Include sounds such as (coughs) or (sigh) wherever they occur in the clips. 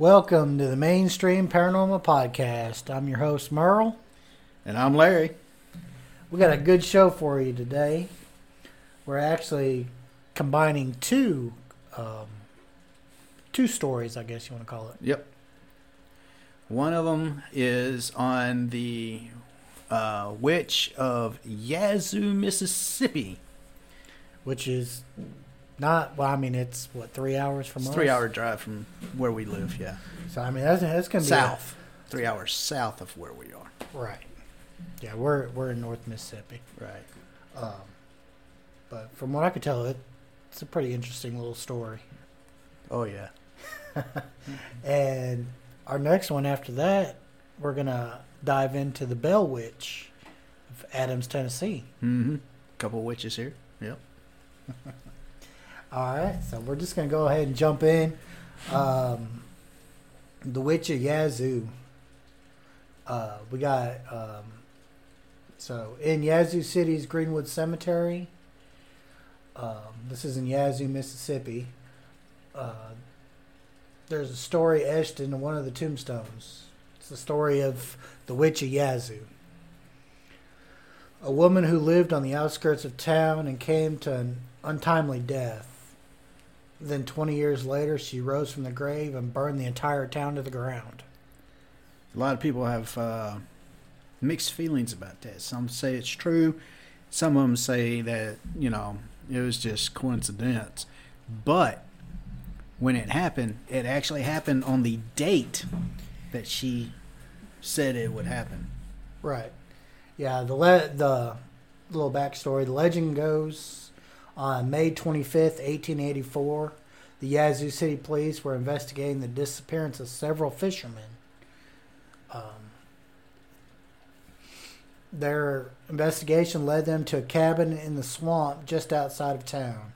Welcome to the Mainstream Paranormal Podcast. I'm your host, Merle. And I'm Larry. We got a good show for you today. We're actually combining two um, two stories, I guess you want to call it. Yep. One of them is on the uh, witch of Yazoo, Mississippi. Which is not well. I mean, it's what three hours from It's us. three hour drive from where we live. Yeah, So I mean, that's that's gonna be south. Three hours south of where we are. right. Yeah, we're we're in North Mississippi. Right. Um, but from what I could tell, it, it's a pretty interesting little story. Oh yeah. (laughs) And our next one after that, we're gonna dive into the Bell Witch of Adams, Tennessee. Mm-hmm. Couple witches here. Yep. (laughs) All right, so we're just gonna go ahead and jump in. Um, the Witch of Yazoo. Uh, we got um, so in Yazoo City's Greenwood Cemetery. Um, this is in Yazoo, Mississippi. Uh, there's a story etched into one of the tombstones. It's the story of the Witch of Yazoo. A woman who lived on the outskirts of town and came to an untimely death. Then, 20 years later, she rose from the grave and burned the entire town to the ground. A lot of people have uh, mixed feelings about that. Some say it's true. Some of them say that you know it was just coincidence. But when it happened, it actually happened on the date that she said it would happen. Right. Yeah, the le- the little backstory. The legend goes on May 25th, 1884, the Yazoo City Police were investigating the disappearance of several fishermen. Um, their investigation led them to a cabin in the swamp just outside of town.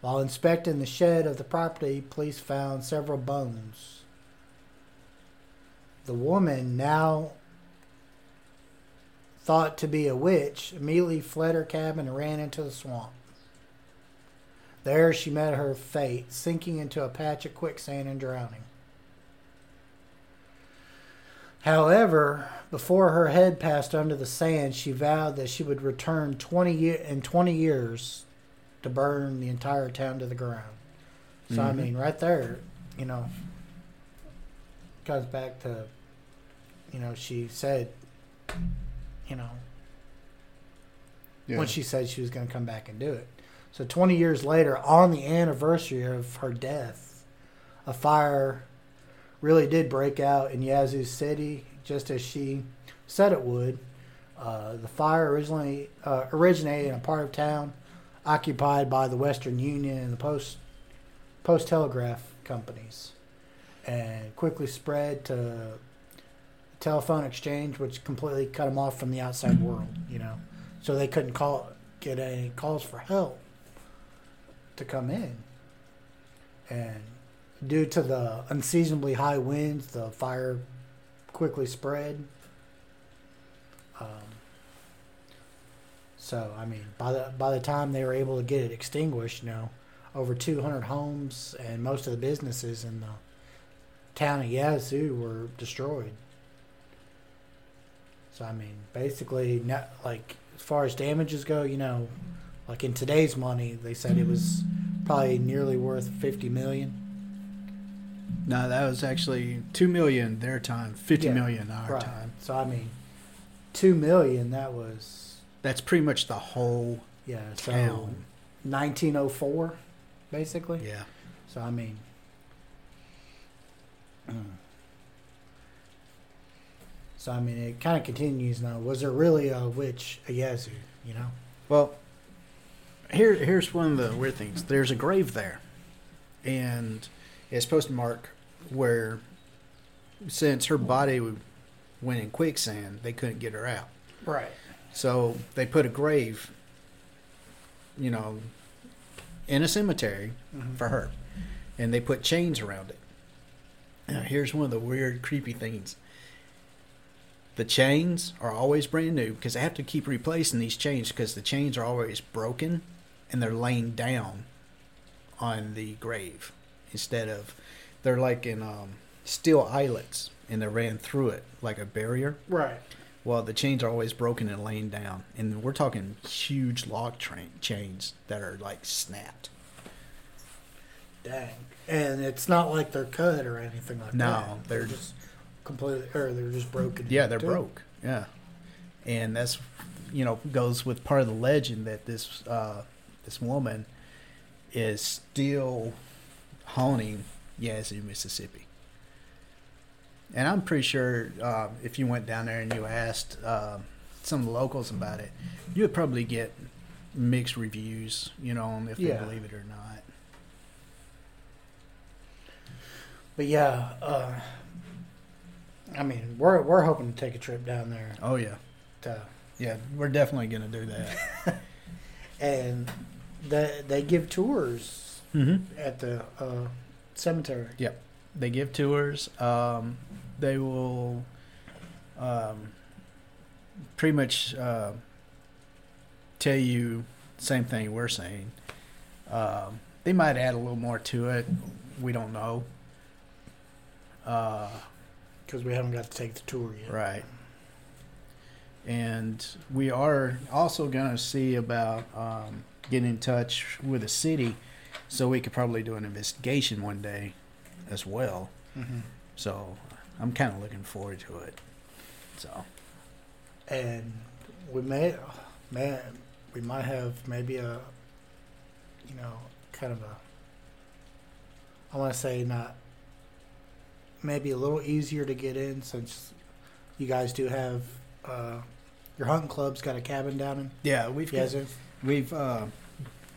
While inspecting the shed of the property, police found several bones. The woman, now thought to be a witch, immediately fled her cabin and ran into the swamp. There she met her fate, sinking into a patch of quicksand and drowning. However, before her head passed under the sand, she vowed that she would return 20 year, in 20 years to burn the entire town to the ground. So, I Mhm. mean, right there, you know, goes back to, you know, she said, you know, when she said she was going to come back and do it. So 20 years later, on the anniversary of her death, a fire really did break out in Yazoo City, just as she said it would. Uh, the fire originally uh, originated in a part of town occupied by the Western Union and the Post Post Telegraph companies, and quickly spread to the telephone exchange, which completely cut them off from the outside world. You know, so they couldn't call get any calls for help to come in, and due to the unseasonably high winds, the fire quickly spread. Um, so I mean, by the by the time they were able to get it extinguished, you know, over 200 homes and most of the businesses in the town of Yazoo were destroyed. So I mean, basically, not like as far as damages go, you know, like in today's money, they said it was probably nearly worth 50 million. No, that was actually two million their time, fifty Yeah, million our right. time. So I mean, two million. That was That's pretty much the whole yeah. So town. 1904, basically. Yeah. So I mean, so I mean, it kind of continues now. Was there really a witch, a Yazoo? You know? Well, here here's one of the weird things. There's a grave there, and it's supposed to mark where, since her body went in quicksand, they couldn't get her out. Right. So they put a grave, you know, in a cemetery Mm-hmm. for her, and they put chains around it. Now, here's one of the weird, creepy things. The chains are always brand new because they have to keep replacing these chains because the chains are always broken and they're laying down on the grave instead of they're like in um, steel eyelets, and they ran through it like a barrier. Right. Well, the chains are always broken and laying down, and we're talking huge log train chains that are like snapped. Dang. And it's not like they're cut or anything like that. No, that. they're- just completely, or they're just broken. Yeah, they're too. broke. Yeah, and that's you know goes with part of the legend that this uh, this woman is still haunting Yazoo, Mississippi. And I'm pretty sure uh, if you went down there and you asked uh, some locals about it, you would probably get mixed reviews, you know, on if Yeah. they believe it or not. But yeah, uh, I mean, we're we're hoping to take a trip down there Oh yeah, to, yeah, we're definitely gonna do that. (laughs) and they they give tours mm-hmm. at the uh, cemetery. Yep, they give tours. Um, they will um, pretty much uh, tell you same thing we're saying. Um, they might add a little more to it. We don't know. Uh, Because we haven't got to take the tour yet. right. And we are also going to see about um, getting in touch with the city so we could probably do an investigation one day as well. hmm So I'm kind of looking forward to it. So And we may, man, we might have maybe a, you know, kind of a. I want to say not. Maybe a little easier to get in since you guys do have uh, your hunting club's got a cabin down in yeah, we've got, Yazoo. we've uh,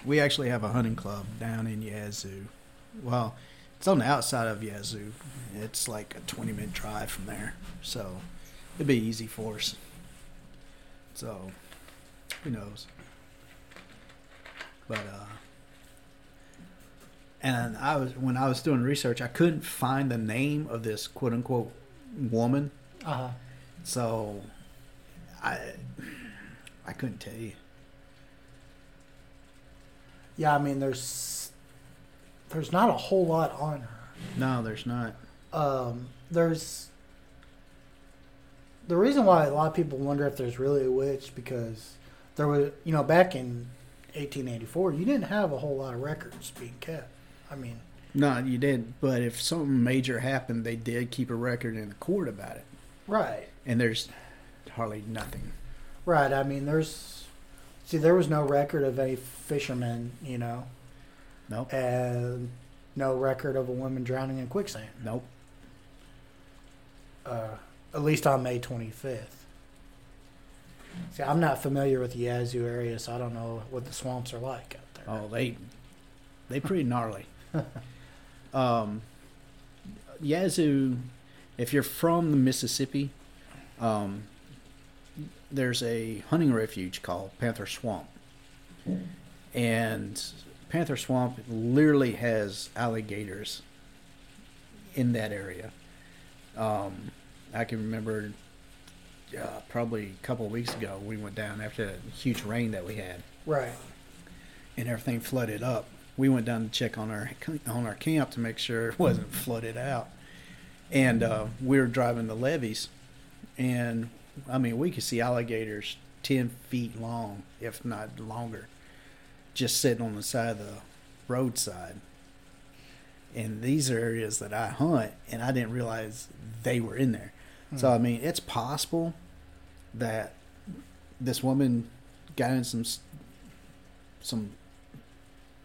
we actually have a hunting club down in Yazoo. Well, it's on the outside of Yazoo. It's like a 20 minute drive from there, so it'd be easy for us. So who knows? But uh, and I was when I was doing research, I couldn't find the name of this quote unquote woman. Uh huh. So I I couldn't tell you. Yeah, I mean, there's there's not a whole lot on her. No, there's not. um, there's the reason why a lot of people wonder if there's really a witch because there was you know back in 1884 you didn't have a whole lot of records being kept i mean No, you did. But if something major happened, they did keep a record in the court about it, right and there's hardly nothing. right i mean there's see there was no record of any fishermen you know Nope. and no record of a woman drowning in quicksand Nope. uh, at least on may 25th see i'm not familiar with the yazoo area so i don't know what the swamps are like out there Oh, they they pretty (laughs) gnarly. um, Yazoo, if you're from the Mississippi, um, there's a hunting refuge called Panther Swamp, and Panther Swamp literally has alligators in that area. Um, I can remember uh, probably a couple of weeks ago we went down after the huge rain that we had right and everything flooded up. We went down to check on our on our camp to make sure it wasn't flooded out, and uh, we were driving the levees, and I mean we could see alligators ten feet long, if not longer, just sitting on the side of the roadside. And these are areas that I hunt, and I didn't realize they were in there. So hmm. I mean, it's possible that this woman got in some some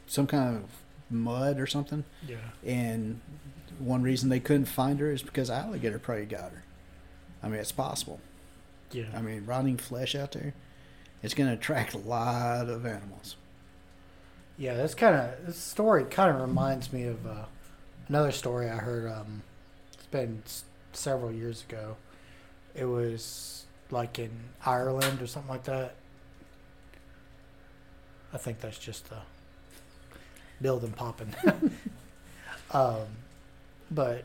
some kind of mud or something, yeah and one reason they couldn't find her is because alligator probably got her. I mean, it's possible. Yeah I mean, rotting flesh out there, it's going to attract a lot of animals. Yeah, that's kind of this story kind of reminds me of uh, another story I heard. Um, it's been s- several years ago. It was like in Ireland or something like that. I think that's just the building popping. (laughs) (laughs) um, but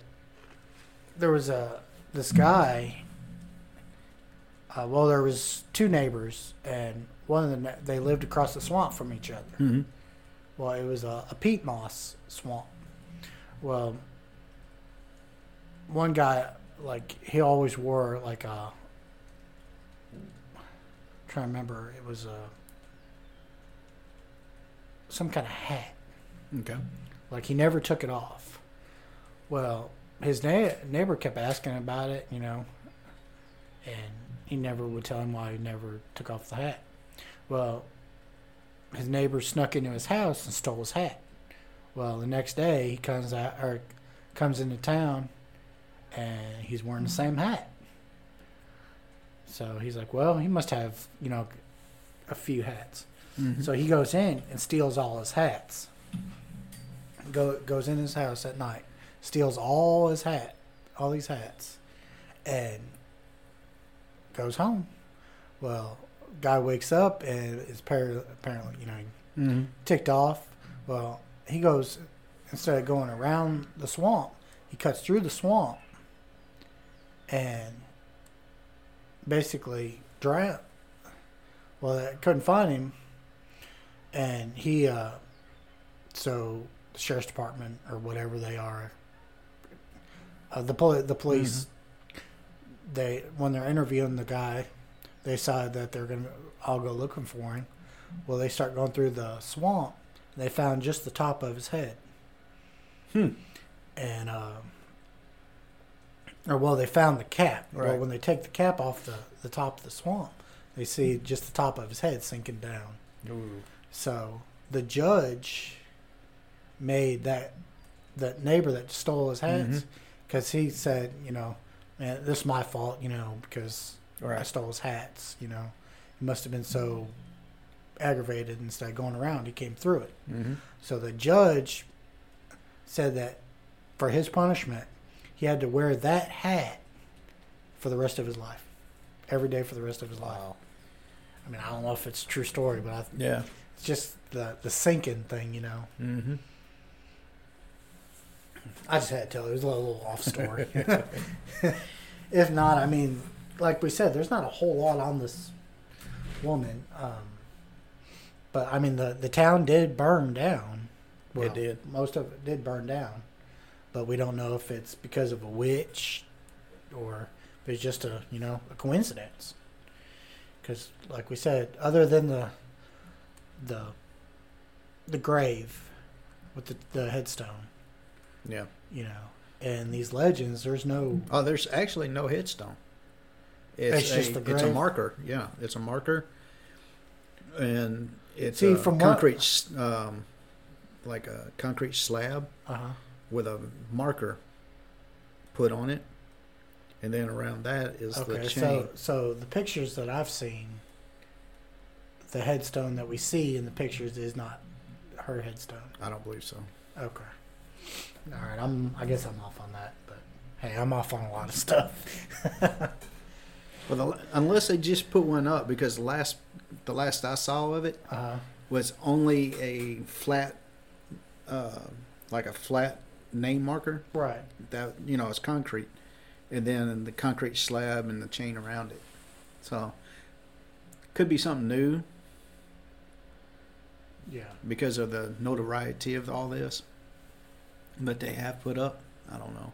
there was a this guy. Uh, well, there was two neighbors, and one of them they lived across the swamp from each other. Mm-hmm. Well, it was a, a peat moss swamp. Well, one guy like he always wore like a. trying to remember, it was a some kind of hat. Okay. Like he never took it off. Well, his na- neighbor kept asking about it, you know, and he never would tell him why he never took off the hat. Well, his neighbor snuck into his house and stole his hat. Well, the next day he comes out or comes into town, and he's wearing the same hat. So he's like, well, he must have, you know, a few hats. Mhm. So he goes in and steals all his hats. Go goes in his house at night, steals all his hat, all these hats, and goes home. Well, guy wakes up and is par- apparently you know Mhm. ticked off. Well, he goes instead of going around the swamp, he cuts through the swamp and basically drowned. Well, they couldn't find him, and he uh, so the sheriff's department or whatever they are, uh, the the police, they when they're interviewing the guy, they decide that they're gonna all go looking for him. Well, they start going through the swamp. And they found just the top of his head. Hmm. And um, or well, they found the cap. Right. Well, when they take the cap off the the top of the swamp, they see just the top of his head sinking down. Ooh. So the judge made that that neighbor that stole his hats because he said, you know, man, this is my fault, you know, because I stole his hats. You know, he must have been so aggravated instead of going around, he came through it. Mm-hmm. So the judge said that for his punishment, he had to wear that hat for the rest of his life, every day for the rest of his life. I mean, I don't know if it's a true story, but I, Yeah. it's just the the sinking thing, you know. Mm-hmm. I just had to tell it. It was a little, little off story. (laughs) (laughs) if not, I mean, like we said, there's not a whole lot on this woman. Um, but I mean, the the town did burn down. It did. Most of it did burn down, but we don't know if it's because of a witch or if it's just a you know a coincidence. Because, like we said, other than the the the grave with the, the headstone, Yeah. you know, and these legends, there's no Oh, there's actually no headstone. It's, It's just a, the it's a marker. Yeah, it's a marker, and it's See, a from concrete, s um, like a concrete slab uh huh. with a marker put on it, and then around that is the Okay, chain. so so the pictures that I've seen, the headstone that we see in the pictures is not her headstone. I don't believe so. Okay. All right, I'm. I guess I'm off on that, but hey, I'm off on a lot of stuff. (laughs) Well, the, unless they just put one up, because the last the last I saw of it Uh, was only a flat, uh, like a flat name marker. right. that you know it's concrete, and then the concrete slab and the chain around it. So could be something new Yeah. because of the notoriety of all this. But they have put up. I don't know.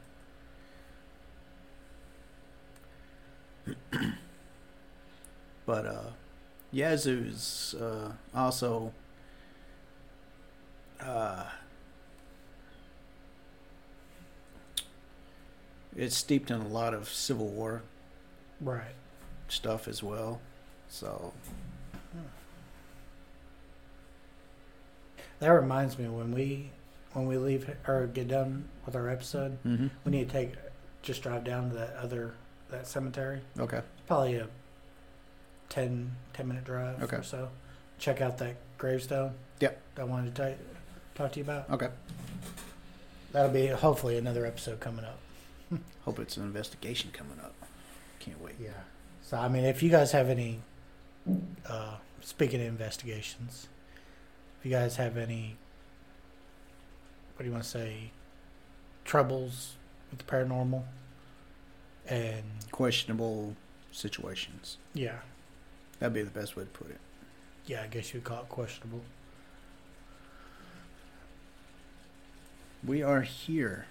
(clears throat) but uh, Yazoo's uh, also uh, it's steeped in a lot of Civil War Right. stuff as well. So That reminds me when we when we leave or get done with our episode, mm-hmm. we need to take just drive down to that other that cemetery. okay, Probably a 10, 10 minute drive Okay. or so. Check out that gravestone. Yep. That I wanted to ta- talk to you about. okay. That'll be hopefully another episode coming up. (laughs) Hope it's an investigation coming up. Can't wait. Yeah. So I mean, if you guys have any, uh, speaking of investigations, if you guys have any, what do you want to say, troubles with the paranormal, and Questionable situations. yeah, That'd be the best way to put it. yeah, I guess you'd call it questionable. We are here.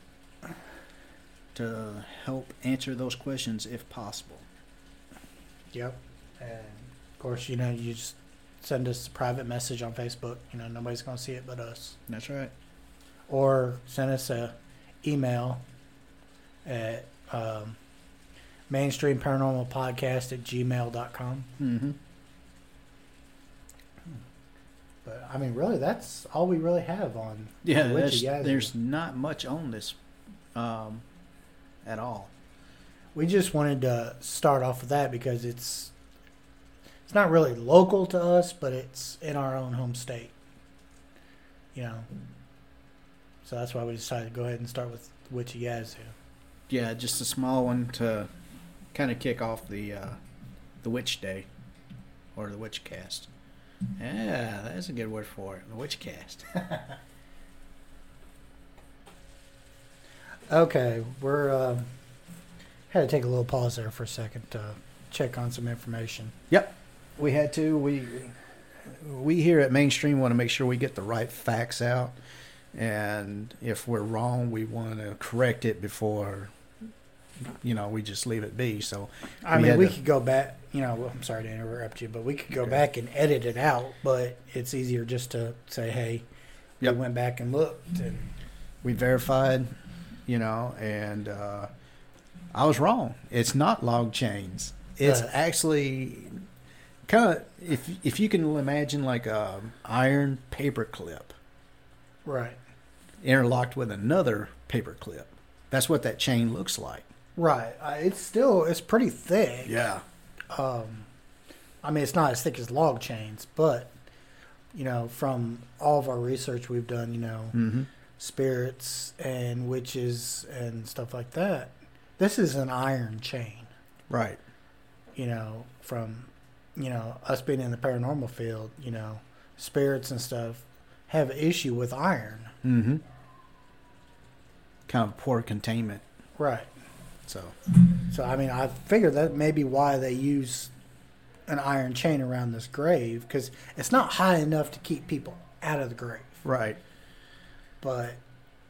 to help answer those questions if possible. Yep. And of course, you know, you just send us a private message on Facebook. You know, nobody's going to see it but us. That's right. Or send us a email at um, mainstream paranormal podcast at gmail.com. Mm-hmm. But I mean, really, that's all we really have on. Yeah, The Witch of there's, there's not much on this um, at all. We just wanted to start off with that because it's it's not really local to us, but it's in our own home state. You know. So that's why we decided to go ahead and start with Witch of Yazoo. Yeah, just a small one to kind of kick off the uh, the witch day or the witch cast. Yeah, that's a good word for it. The witch cast. (laughs) Okay, we're uh, had to take a little pause there for a second to check on some information. Yep, we had to. We we here at Mainstream want to make sure we get the right facts out, and if we're wrong, we want to correct it before. You know, we just leave it be. So I We mean, we to- could go back. You know, I'm sorry to interrupt you, but we could go Okay. back and edit it out. But it's easier just to say, "Hey, Yep. we went back and looked." And we verified, you know, and uh, I was wrong. It's not log chains. It's Right. actually kind of if if you can imagine like a iron paper clip right, interlocked with another paper clip. That's what that chain looks like. right. Uh, it's still it's pretty thick. Yeah. Um, I mean, it's not as thick as log chains, but you know, from all of our research we've done, you know, Mm-hmm. spirits and witches and stuff like that. This is an iron chain. Right. You know, from you know us being in the paranormal field, you know, spirits and stuff have issue with iron. Mm-hmm. Kind of poor containment. Right. So So I mean, I figure that may be why they use an iron chain around this grave because it's not high enough to keep people out of the grave, right. but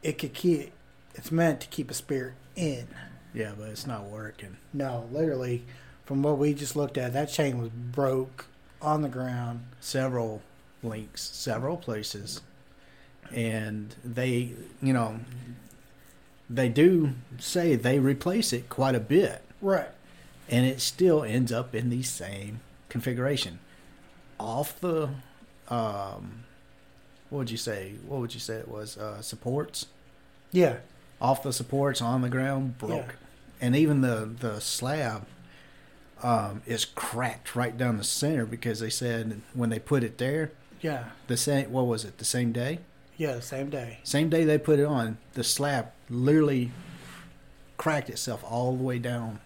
it could keep. It's meant to keep a spirit in. Yeah, but it's not working. No, literally, from what we just looked at, that chain was broke on the ground. several links, several places, and they, you know, they do say they replace it quite a bit, Right. and it still ends up in the same configuration. Off the, um, what would you say? What would you say it was? Uh, supports Yeah. off the supports on the ground broke, and even the the slab um, is cracked right down the center because they said when they put it there, Yeah. the same what was it the same day Yeah. Same day. same day they put it on the slab literally cracked itself all the way down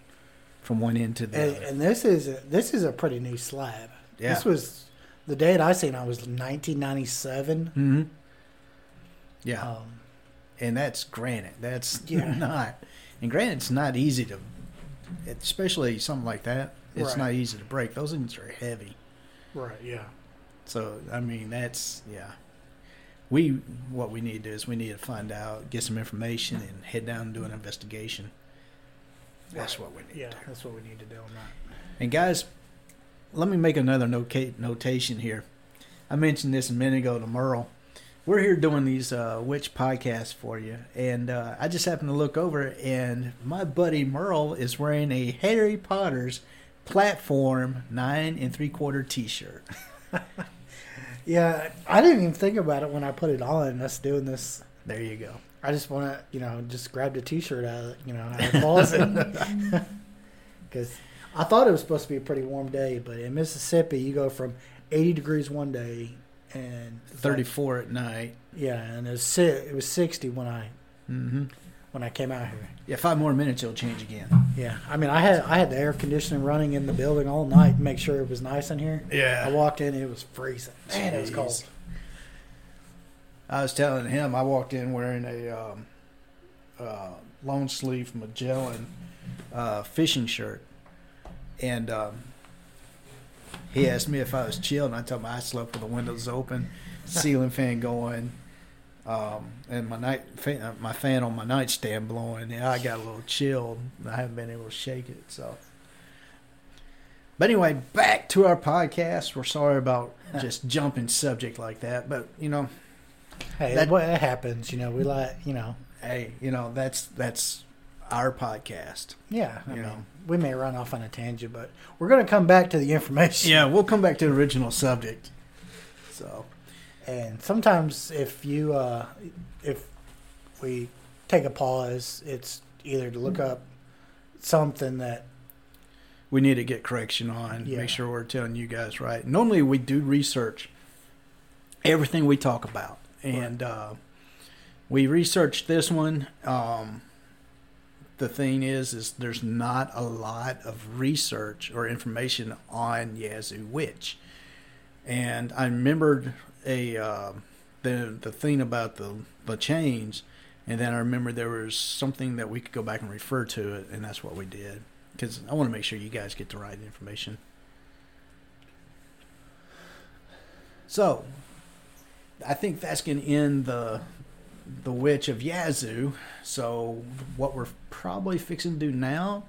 from one end to the And, other and this is a, this is a pretty new slab. yeah This was the date I seen. I was 1997. hmm yeah Um, and that's granite that's Yeah. (laughs) not and granite's not easy to especially something like that it's Right. not easy to break those things are heavy right. Yeah. So I mean, that's yeah. We what we need to do is we need to find out, get some information, and head down and do an investigation. That's what we need. Yeah. to do. That's what we need to do on that. And guys, let me make another noca- notation here. I mentioned this a minute ago to Merle. We're here doing these uh, witch podcasts for you, and uh, I just happened to look over, and my buddy Merle is wearing a Harry Potter's platform nine and three quarter T-shirt. (laughs) Yeah, I didn't even think about it when I put it on. Us doing this, There you go. I just want to, you know, just grab the T-shirt out, of, you know, out of the closet (laughs) (laughs) because I thought it was supposed to be a pretty warm day, but in Mississippi, you go from 80 degrees one day and it's like- 34 at night. yeah, and it was si- it was 60 when I Mm-hmm. When I came out here. Yeah, five more minutes, it'll change again. Yeah, I mean, I had I had the air conditioning running in the building all night to make sure it was nice in here. Yeah, I walked in, it was freezing. Man, it was cold. I was telling him I walked in wearing a um, uh, long sleeve Magellan uh, fishing shirt, and um, he asked me if I was chilled, and I told him I slept with the windows open, ceiling fan going, Um, and my night fan, uh, my fan on my nightstand blowing. Yeah, I got a little chilled. I haven't been able to shake it. So, but anyway, back to our podcast. We're sorry about (laughs) just jumping subject like that, but you know, Hey, That- what it happens, you know. We like, you know, hey, you know that's that's our podcast. yeah. I You mean, know. we may run off on a tangent, but we're going to come back to the information. Yeah, we'll come back to the original subject. So, And sometimes if you, uh, if we take a pause, it's either to look up something that we need to get correction on. Yeah. Make sure we're telling you guys right. Normally, we do research everything we talk about, and uh, we researched this one. Um, the thing is, is there's not a lot of research or information on Yazoo Witch, and I remembered a uh, the the thing about the the chains, and then I remember there was something that we could go back and refer to it, and that's what we did because I want to make sure you guys get the right information. So, I think that's going to end the the witch of Yazoo. So, what we're probably fixing to do now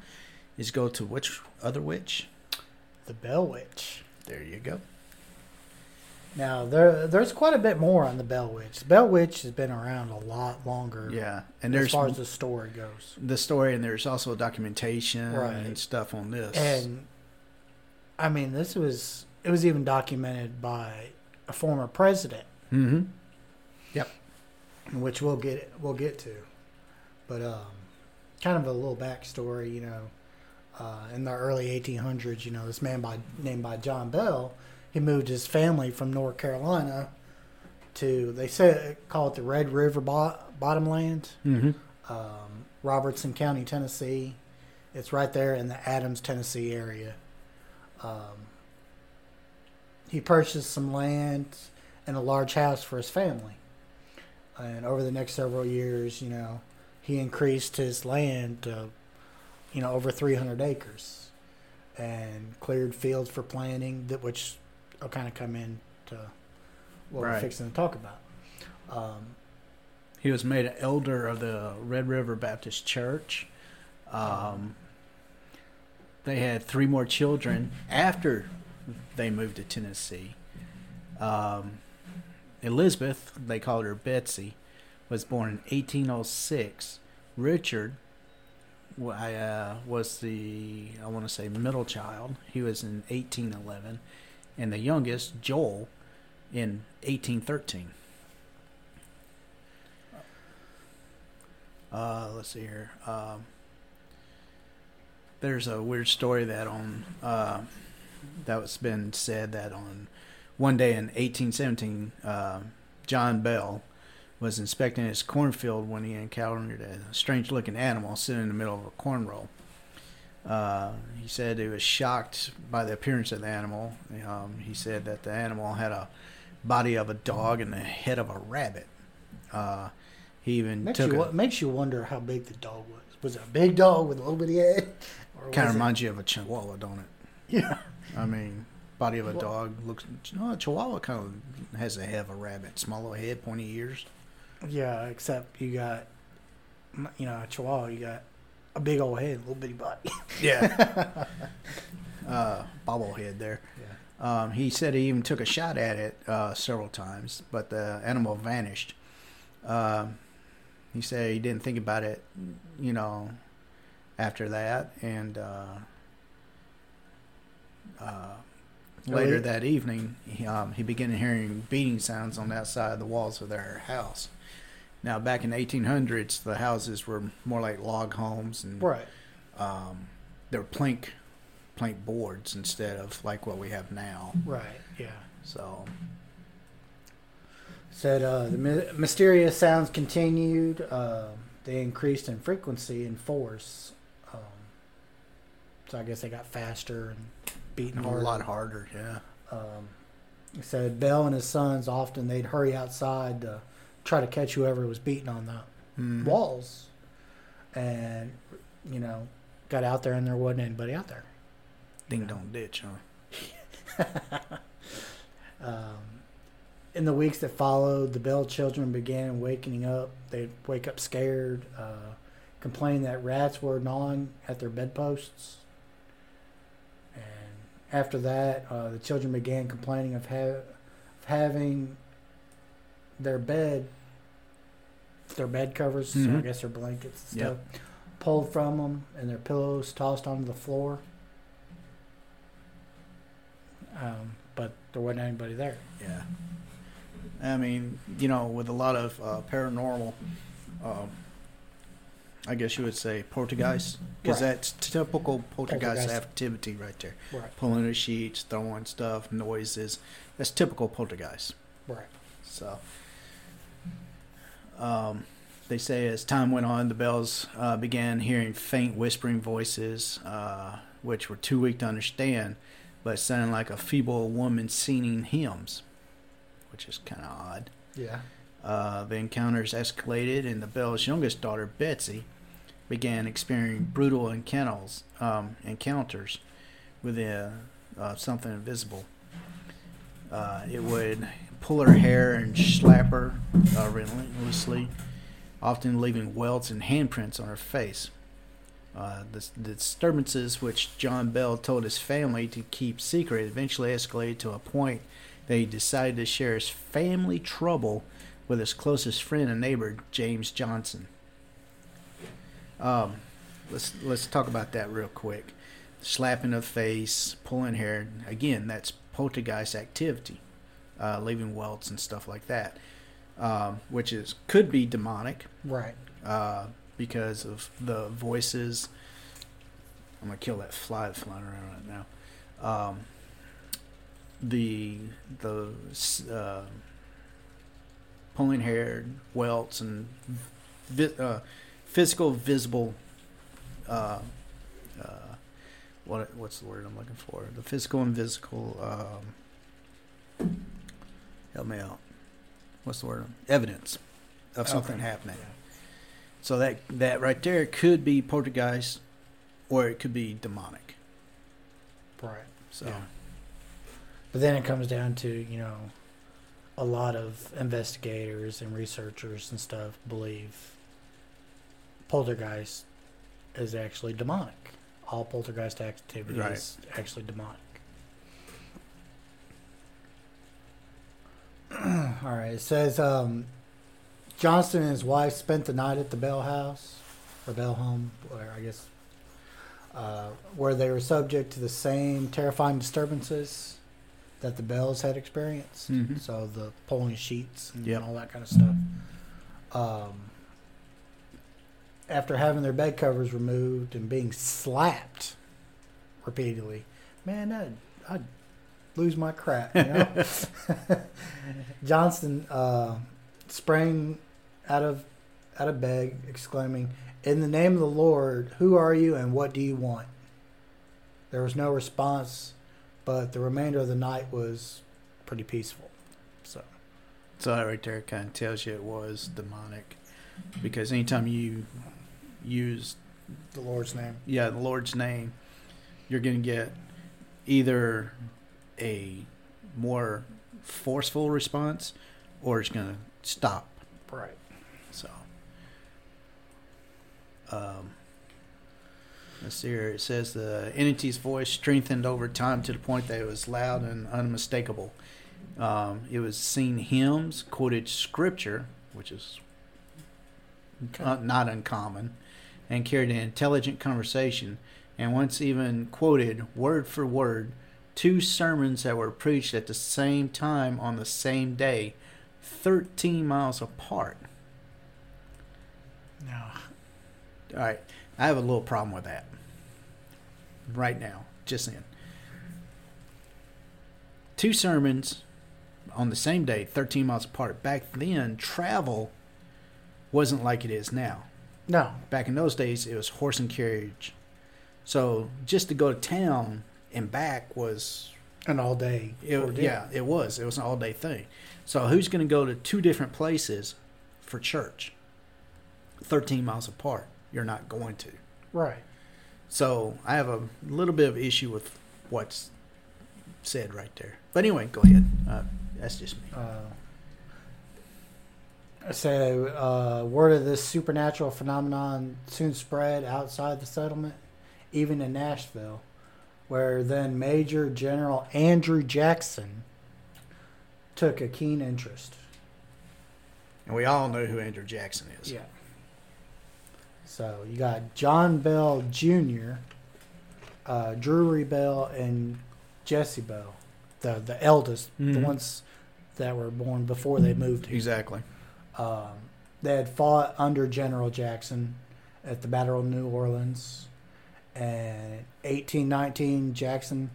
is go to which other witch? the Bell Witch. There you go. Now there, there's quite a bit more on the Bell Witch. The Bell Witch has been around a lot longer. Yeah, and as there's far as the story goes. the story, and there's also documentation Right. and stuff on this. And I mean, this was it was even documented by a former president, mm-hmm. Yep. Which we'll get we'll get to. But um, kind of a little backstory, you know, uh, in the early 1800s, you know, this man by named by John Bell, he moved his family from North Carolina to they say call it the Red River Bo- Bottomlands. Mm-hmm. um, Robertson County, Tennessee. It's right there in the Adams, Tennessee area. Um, he purchased some land and a large house for his family. And over the next several years, you know, he increased his land to, you know, over 300 acres and cleared fields for planting, that which will kind of come into what we're fixing to talk about. Um, He was made an elder of the Red River Baptist Church. Um, they had three more children after they moved to Tennessee. Um, Elizabeth, they called her Betsy, was born in 1806. Richard I, uh, was the, I want to say, middle child. He was in 1811. And the youngest, Joel, in 1813. Uh, let's see here. Um, there's a weird story that on uh, that was been said that on one day in 1817, uh, John Bell was inspecting his cornfield when he encountered a strange-looking animal sitting in the middle of a corn. Uh, he said he was shocked by the appearance of the animal. Um, he said that the animal had a body of a dog and the head of a rabbit. Uh, he even Makes took you, a, makes you wonder how big the dog was. Was it a big dog with a little bitty head? Kind of it- reminds you of a chihuahua, don't it? Yeah. I mean, body of a dog looks. No, a chihuahua kind of has a head of a rabbit, small little head, pointy ears. Yeah, except you got, you know, a chihuahua, you got a big old head, a little bitty body. (laughs) Yeah. (laughs) uh, bobblehead there. Yeah. Um, he said he even took a shot at it uh, several times, but the animal vanished. Um, he said he didn't think about it, you know, after that, and uh, uh, later that evening, he, um, he began hearing beating sounds on the outside of the walls of their house. Now, back in the 1800s, the houses were more like log homes, and Right. um, they were plank plank boards instead of like what we have now. Right. Yeah. So Said uh, the my- mysterious sounds continued. Uh, they increased in frequency and force. Um, so I guess they got faster and beating a harder. lot harder, yeah. Um, said Bell and his sons often they'd hurry outside to try to catch whoever was beating on the Mhm. walls, and you know, got out there and there wasn't anybody out there. Ding dong ditch, huh? (laughs) Um, in the weeks that followed, the Bell children began waking up. They'd wake up scared, uh, complain that rats were gnawing at their bedposts. And after that, uh, the children began complaining of, ha- of having their bed, their bed covers, so I guess their blankets and Yep. stuff, pulled from them and their pillows tossed onto the floor. Um, but there wasn't anybody there. Yeah. I mean, you know, with a lot of uh, paranormal, um, I guess you would say poltergeist, because Right. that's typical poltergeist, Poltergeist. activity right there. Right. Pulling the sheets, throwing stuff, noises. That's typical poltergeist. Right. So, um, they say as time went on, the bells uh, began hearing faint whispering voices, uh, which were too weak to understand, but sounded like a feeble woman singing hymns, which is kind of odd. Yeah. Uh, the encounters escalated, and the Bell's youngest daughter, Betsy, began experiencing brutal encounters, um, encounters with uh, uh, something invisible. Uh, it would pull her hair and slap her uh, relentlessly, often leaving welts and handprints on her face. Uh, the, the disturbances, which John Bell told his family to keep secret, eventually escalated to a point that he decided to share his family trouble with his closest friend and neighbor, James Johnston. Um, let's let's talk about that real quick. Slapping the face, pulling hair. Again, that's poltergeist activity, uh, leaving welts and stuff like that, um, which is could be demonic Right. uh, because of the voices. I'm gonna kill that fly that's flying around right now. Um, the the uh, pulling hair, welts, and vi- uh, physical visible. Uh, uh, what what's the word I'm looking for? The physical and physical. Um, help me out. What's the word? Evidence of something Okay. happening. So that that right there could be poltergeist, or it could be demonic. Right. So Yeah. But then it comes down to, you know, a lot of investigators and researchers and stuff believe poltergeist is actually demonic. All poltergeist activity Right. is actually demonic. (clears throat) All right. It says um, Johnston and his wife spent the night at the Bell House or Bell Home, or I guess, uh, where they were subject to the same terrifying disturbances that the Bells had experienced. Mhm. So the pulling sheets and Yep. all that kind of stuff. Um, after having their bed covers removed and being slapped repeatedly, man, I'd, I'd lose my crap. You know? (laughs) Johnston uh, sprang out of out of bed, exclaiming, "In the name of the Lord, who are you and what do you want?" There was no response, but the remainder of the night was pretty peaceful. So, so that right there kind of tells you it was demonic, because anytime you use the Lord's name. yeah the Lord's name, you're gonna get either a more forceful response, or it's gonna stop. Right. So, um, let's see here. It says the entity's voice strengthened over time to the point that it was loud and unmistakable. Um, it was seen hymns, quoted scripture, which is uh, not uncommon, and carried an intelligent conversation, and once even quoted word for word two sermons that were preached at the same time on the same day, 13 miles apart. No. All right, I have a little problem with that. Right now, just in. Two sermons on the same day, 13 miles apart. Back then, travel wasn't like it is now. No. Back in those days, it was horse and carriage. So just to go to town and back was An all day. it, yeah, it was. It was an all day thing. So who's going to go to two different places for church? 13 miles apart. You're not going to. Right. So I have a little bit of issue with what's said right there. But anyway, go ahead. Uh, that's just me. Uh, So, uh, word of this supernatural phenomenon soon spread outside the settlement, even in Nashville, where then Major General Andrew Jackson took a keen interest. And we all know who Andrew Jackson is. Yeah. So you got John Bell Jr., uh, Drury Bell, and Jesse Bell, the the eldest, the Mhm. ones that were born before they moved here. Exactly. Um, they had fought under General Jackson at the Battle of New Orleans, and in 1819 Jackson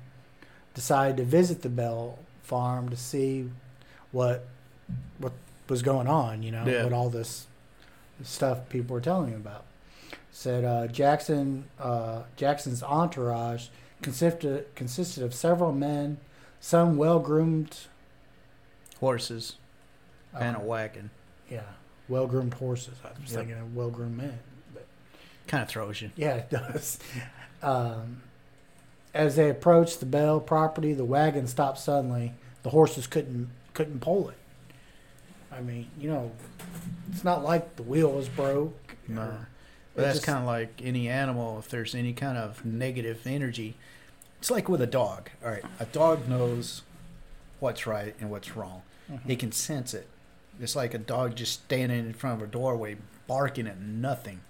decided to visit the Bell farm to see what what was going on. You know, Yeah. what all this stuff people were telling him about. Said uh, Jackson uh, Jackson's entourage consisted consisted of several men, some well groomed, Horses and a wagon. yeah, well groomed horses. I was Yep. thinking of well groomed men. Kind of throws you. Yeah, it does. (laughs) Um, as they approached the Bell property, the wagon stopped suddenly. The horses couldn't couldn't pull it. I mean, you know, it's not like the wheel was broke. No. or- that's kind of like any animal. If there's any kind of negative energy, it's like with a dog. All right, a dog knows what's right and what's wrong. Mhm. He can sense it. It's like a dog just standing in front of a doorway, barking at nothing,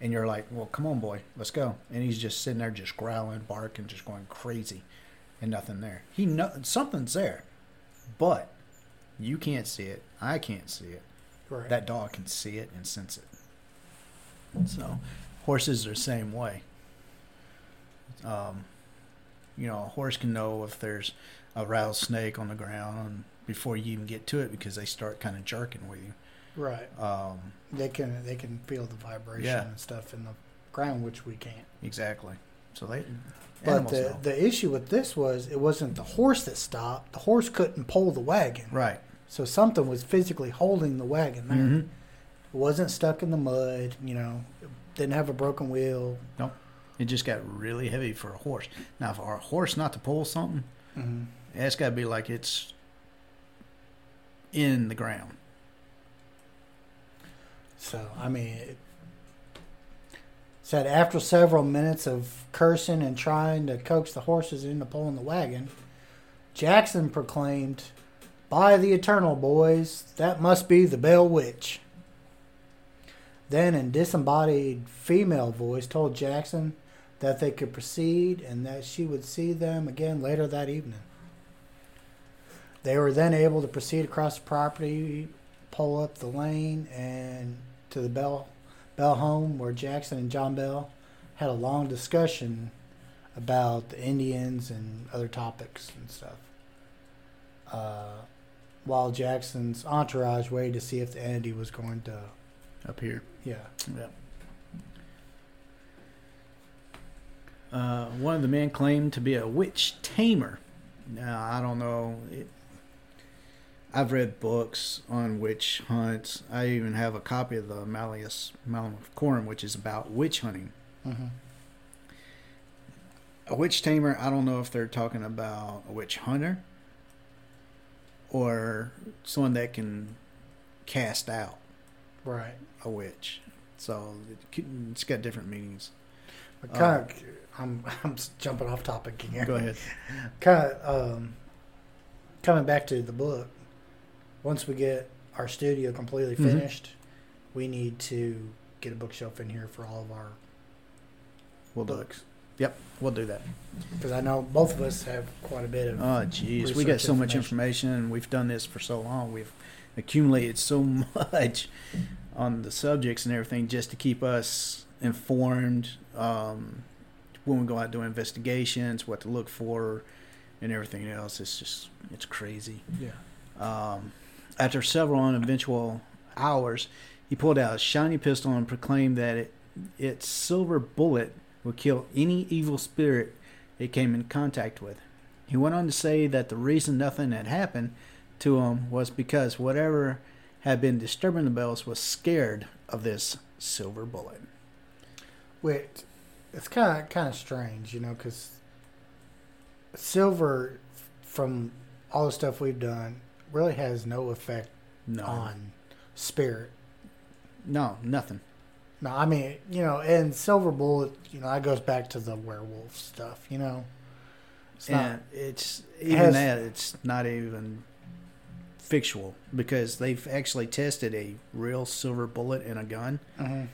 and you're like, "Well, come on, boy, let's go." And he's just sitting there, just growling, barking, just going crazy, and nothing there. He know something's there, but you can't see it. I can't see it. Right. That dog can see it and sense it. So, horses are the same way. Um, you know, a horse can know if there's a rattlesnake on the ground before you even get to it because they start kind of jerking with you. Right. Um, They can they can feel the vibration Yeah. and stuff in the ground, which we can't. exactly. So they But the know. the issue with this was it wasn't the horse that stopped. The horse couldn't pull the wagon. right. So something was physically holding the wagon there. Mhm. It wasn't stuck in the mud, you know. It didn't have a broken wheel. Nope. It just got really heavy for a horse. Now, for a horse not to pull something, Mm-hmm. it's got to be like it's in the ground. So I mean, it said after several minutes of cursing and trying to coax the horses into pulling the wagon, Jackson proclaimed, "By the eternal boys, that must be the Bell Witch." Then, in disembodied female voice, told Jackson that they could proceed and that she would see them again later that evening. They were then able to proceed across the property, pull up the lane, and to the Bell Bell home where Jackson and John Bell had a long discussion about the Indians and other topics and stuff. Uh, while Jackson's entourage waited to see if the entity was going to, appear. yeah, Yeah. Uh, one of the men claimed to be a witch tamer. Now I don't know. It, I've read books on witch hunts. I even have a copy of the Malleus Maleficarum, which is about witch hunting. mm-hmm. A witch tamer. I don't know if they're talking about a witch hunter or someone that can cast out right. a witch. So it, it's got different meanings. But kind of, I'm (laughs) I'm jumping off topic again. Go ahead. kind of um, coming back to the book. Once we get our studio completely Mhm. finished, we need to get a bookshelf in here for all of our We'll do books Yep, we'll do that. because I know both of us have quite a bit of. Oh, jeez, we got so much information. information, and we've done this for so long. We've accumulated so (laughs) much on the subjects and everything just to keep us informed um, when we go out doing investigations, what to look for, and everything else. It's just it's crazy. yeah. Um, after several uneventful hours, he pulled out a shiny pistol and proclaimed that it, its silver bullet would kill any evil spirit it came in contact with. He went on to say that the reason nothing had happened to him was because whatever had been disturbing the bells was scared of this silver bullet. Wait, it's kind of kind of strange, you know, because silver, from all the stuff we've done, really has no effect No. on spirit. No, nothing. No, I mean, you know, and Silver Bullet, you know, that goes back to the werewolf stuff, you know. It's not, and it's even has- that it's not even fictional because they've actually tested a real silver bullet in a gun. Mhm.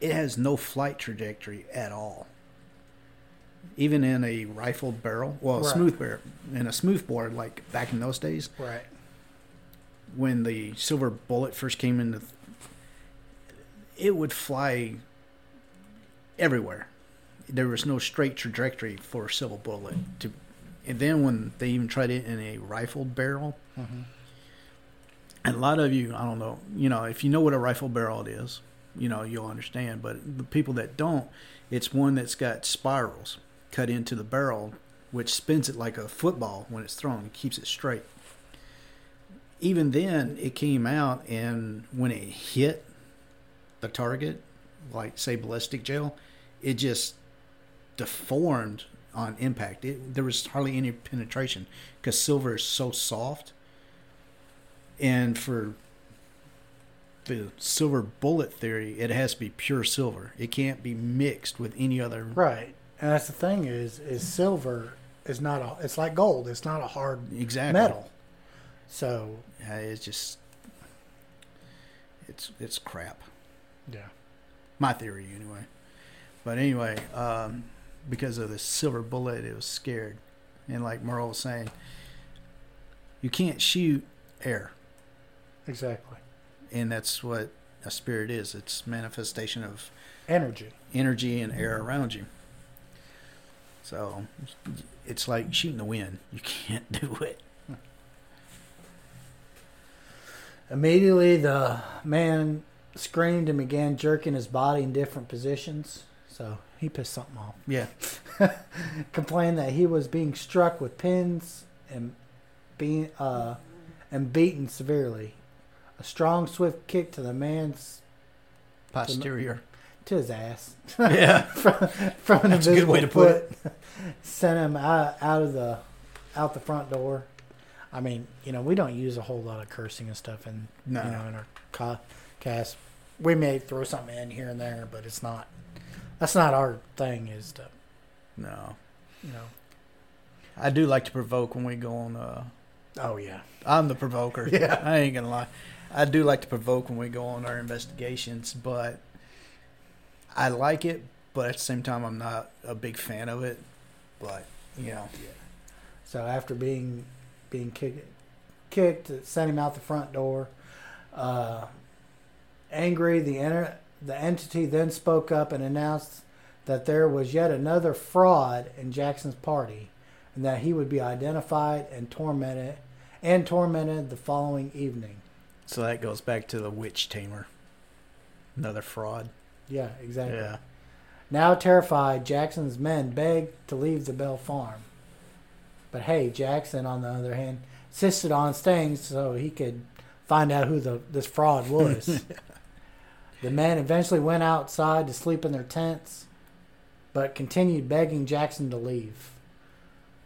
It has no flight trajectory at all. Even in a rifled barrel, well, Right. smooth barrel, in a smooth bore like back in those days, right. When the silver bullet first came into, it would fly everywhere. There was no straight trajectory for a silver bullet to, and then when they even tried it in a rifled barrel, Mhm. and a lot of you, I don't know, you know, if you know what a rifle barrel is, you know, you'll understand. But the people that don't, it's one that's got spirals cut into the barrel, which spins it like a football when it's thrown. It keeps it straight. Even then, it came out, and when it hit the target, like say ballistic gel, it just deformed on impact. It, there was hardly any penetration because silver is so soft and for the silver bullet theory, it has to be pure silver. It can't be mixed with any other. Right. And that's the thing is is silver is not a it's like gold. It's not a hard Exactly. metal. So, Yeah, it's just it's it's crap. yeah. My theory, anyway. But anyway, um, because of the silver bullet, it was scared, and like Merle was saying, you can't shoot air, Exactly. and that's what a spirit is. It's manifestation of Energy. energy and air around you. So it's like shooting the wind. You can't (laughs) do it. Immediately, the man screamed and began jerking his body in different positions. So he pissed something off. Yeah. (laughs) Complained that he was being struck with pins and being uh, and beaten severely. A strong, swift kick to the man's Posterior. to his ass (laughs) yeah. (laughs) from, from That's a good way to put foot sent him out, out of the out the front door. I mean, you know, we don't use a whole lot of cursing and stuff in No. you know in our ca- cast. We may throw something in here and there, but it's not. That's not our thing. Is to No. you know. I do like to provoke when we go on. Uh, Oh yeah. I'm the provoker. (laughs) Yeah. I ain't gonna lie. I do like to provoke when we go on our investigations, but I like it. But at the same time, I'm not a big fan of it. But you know, Yeah. So after being being kicked, kicked, it sent him out the front door. Uh, angry, the enter, the entity then spoke up and announced that there was yet another fraud in Jackson's party, and that he would be identified and tormented and tormented the following evening. so that goes back to the witch tamer. Another fraud. Yeah, exactly. Yeah. Now terrified, Jackson's men begged to leave the Bell Farm. But hey, Jackson, on the other hand, insisted on staying so he could find out who the this fraud was. (laughs) the men eventually went outside to sleep in their tents, but continued begging Jackson to leave.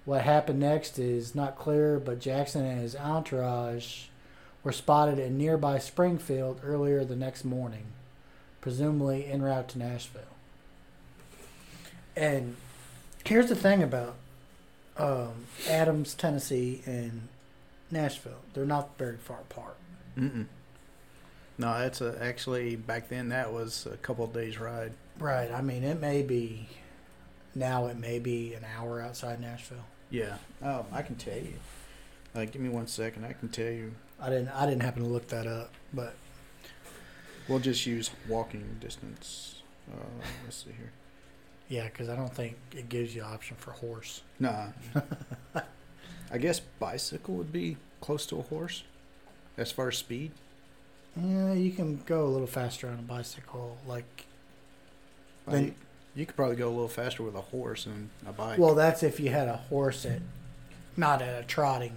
What happened next is not clear, but Jackson and his entourage were spotted in nearby Springfield earlier the next morning, presumably en route to Nashville. And here's the thing about um, Adams, Tennessee, and Nashville. They're not very far apart. Mm-mm. No, that's a, actually back then. That was a couple of days ride. Right. I mean, it may be now. It may be an hour outside Nashville. Yeah. Oh, I can tell you. Uh, give me one second. I can tell you. I didn't. I didn't happen to look that up, but We'll just use walking distance. Uh, let's see here. Yeah, because I don't think it gives you option for horse. Nah. (laughs) I guess bicycle would be close to a horse as far as speed. Yeah, you can go a little faster on a bicycle. Like, Then- you could probably go a little faster with a horse and a bike. well, that's if you had a horse at not at a trotting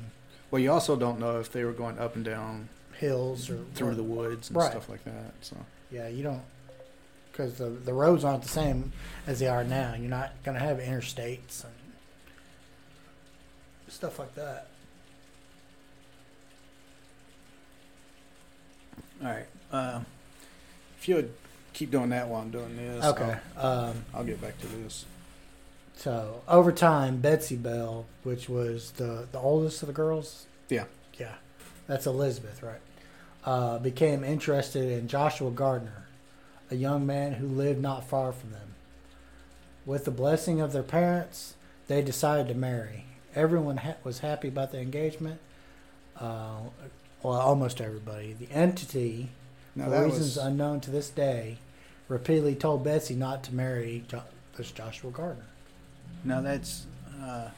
Well, you also don't know if they were going up and down hills or through the woods and Right. stuff like that. So Yeah, you don't, because the the roads aren't the same as they are now. You're not gonna have interstates and stuff like that. All right. Uh, if you would keep doing that while I'm doing this, Okay. Um, I'll, I'll get back to this. so over time, Betsy Bell, which was the the oldest of the girls, Yeah. yeah, that's Elizabeth, right? Uh, became interested in Joshua Gardner, a young man who lived not far from them. With the blessing of their parents, they decided to marry. Everyone ha- was happy about the engagement. Uh, well, almost everybody. The entity, Now for reasons was unknown to this day, repeatedly told Betsy not to marry jo- this Joshua Gardner. now that's uh,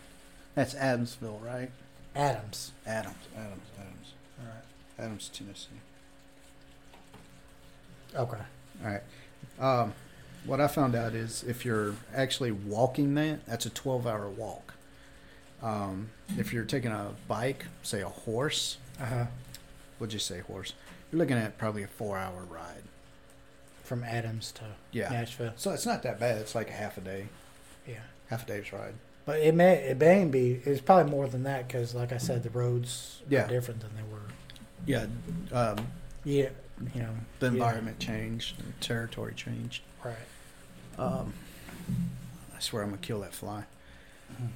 that's Adamsville, right? Adams. Adams, Adams, Adams, All right. Adams, Tennessee. Okay. All right. Um, what I found out is if you're actually walking that, that's a 12 hour walk. Um, if you're taking a bike, say a horse, Uh huh. what'd you say, horse? You're looking at probably a four hour ride. From Adams to Yeah. Nashville. So it's not that bad. It's like a half a day, Yeah. half a day's ride. But it may it may be it's probably more than that because, like I said, the roads Yeah. are different than they were. Yeah. Um, Yeah, you know the yeah, environment changed, the territory changed. right? Um, I swear I'm gonna kill that fly. Mhm.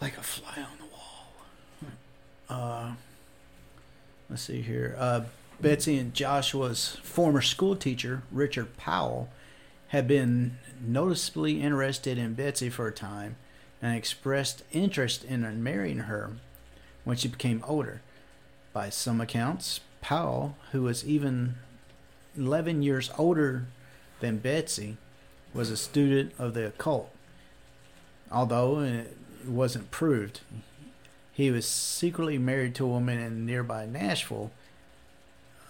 Like a fly on the wall. Uh, let's see here. Uh, Betsy and Joshua's former school teacher, Richard Powell, had been noticeably interested in Betsy for a time and expressed interest in marrying her when she became older. By some accounts, Powell, who was even 11 years older than Betsy, was a student of the occult. Although it wasn't proved, he was secretly married to a woman in nearby Nashville,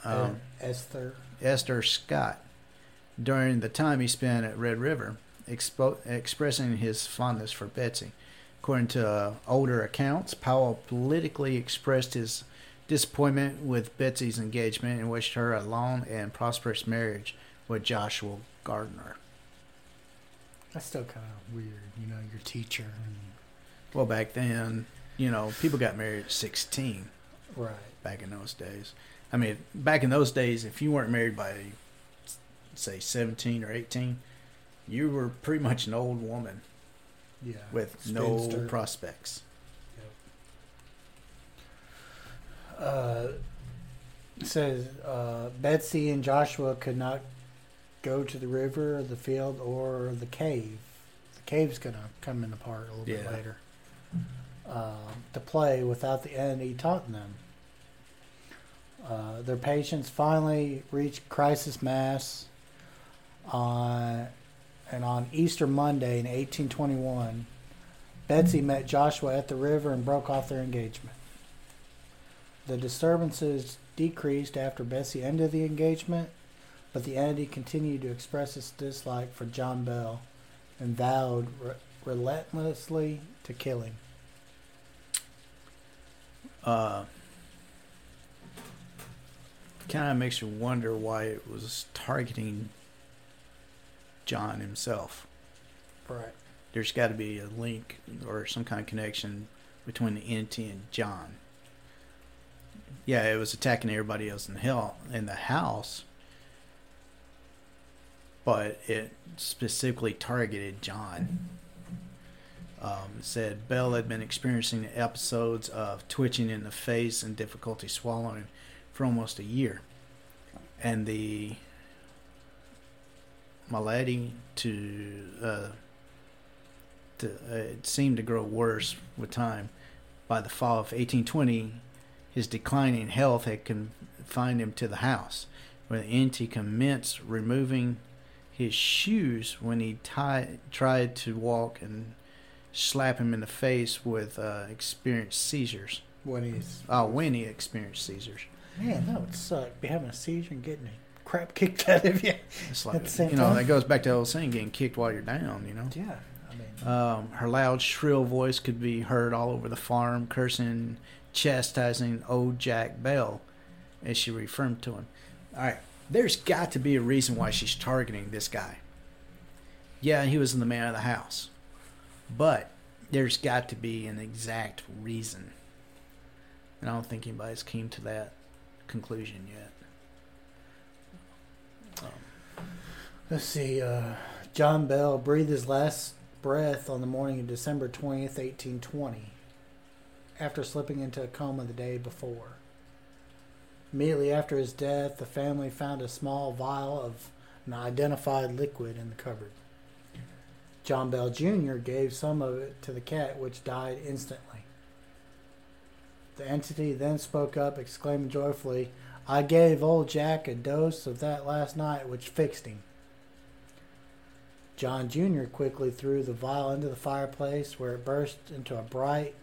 um, Uh, Esther. Esther Scott, during the time he spent at Red River, expo- expressing his fondness for Betsy. According to uh, older accounts, Powell politically expressed his disappointment with Betsy's engagement and wished her a long and prosperous marriage with Joshua Gardner. That's still kind of weird, you know, your teacher. And, Well, back then, you know, people got married at 16 right. back in those days. I mean, back in those days, if you weren't married by, say, 17 or 18, you were pretty much an old woman Yeah. with Spinster. no prospects. Uh, says uh, Betsy and Joshua could not go to the river, the field, or the cave. The cave's gonna come into part a little bit later. Um, to play without the entity taunting them. Uh, their patients finally reached crisis mass on and on Easter Monday in 1821, Betsy met Joshua at the river and broke off their engagement. The disturbances decreased after Bessie ended the engagement, but the entity continued to express its dislike for John Bell and vowed re- relentlessly to kill him. Uh, kind of makes you wonder why it was targeting John himself. Right. There's got to be a link or some kind of connection between the entity and John. Yeah, it was attacking everybody else in hell in the house, but it specifically targeted John. Um, it said Bell had been experiencing episodes of twitching in the face and difficulty swallowing for almost a year, and the malady to uh, to uh, it seemed to grow worse with time. By the fall of 1820, his declining health had confined him to the house, where the entity commenced removing his shoes when he tried to walk and slap him in the face with uh, experienced seizures. When he's Oh, when he experienced seizures. man, that would suck. Be having a seizure and getting a crap (laughs) kicked out of you. It's like At the same you know time? that goes back to the old saying, getting kicked while you're down. You know. Yeah, I mean, Um, her loud, shrill voice could be heard all over the farm, cursing chastising old Jack Bell, as she referred to him. All right, there's got to be a reason why she's targeting this guy. Yeah, he was the man of the house, but there's got to be an exact reason. And I don't think anybody's came to that conclusion yet. Um, Let's see. Uh, John Bell breathed his last breath on the morning of December 20th, 1820 after slipping into a coma the day before. Immediately after his death, the family found a small vial of an identified liquid in the cupboard. John Bell Jr. gave some of it to the cat, which died instantly. The entity then spoke up, exclaiming joyfully, I gave old Jack a dose of that last night, which fixed him. John Jr. quickly threw the vial into the fireplace, where it burst into a bright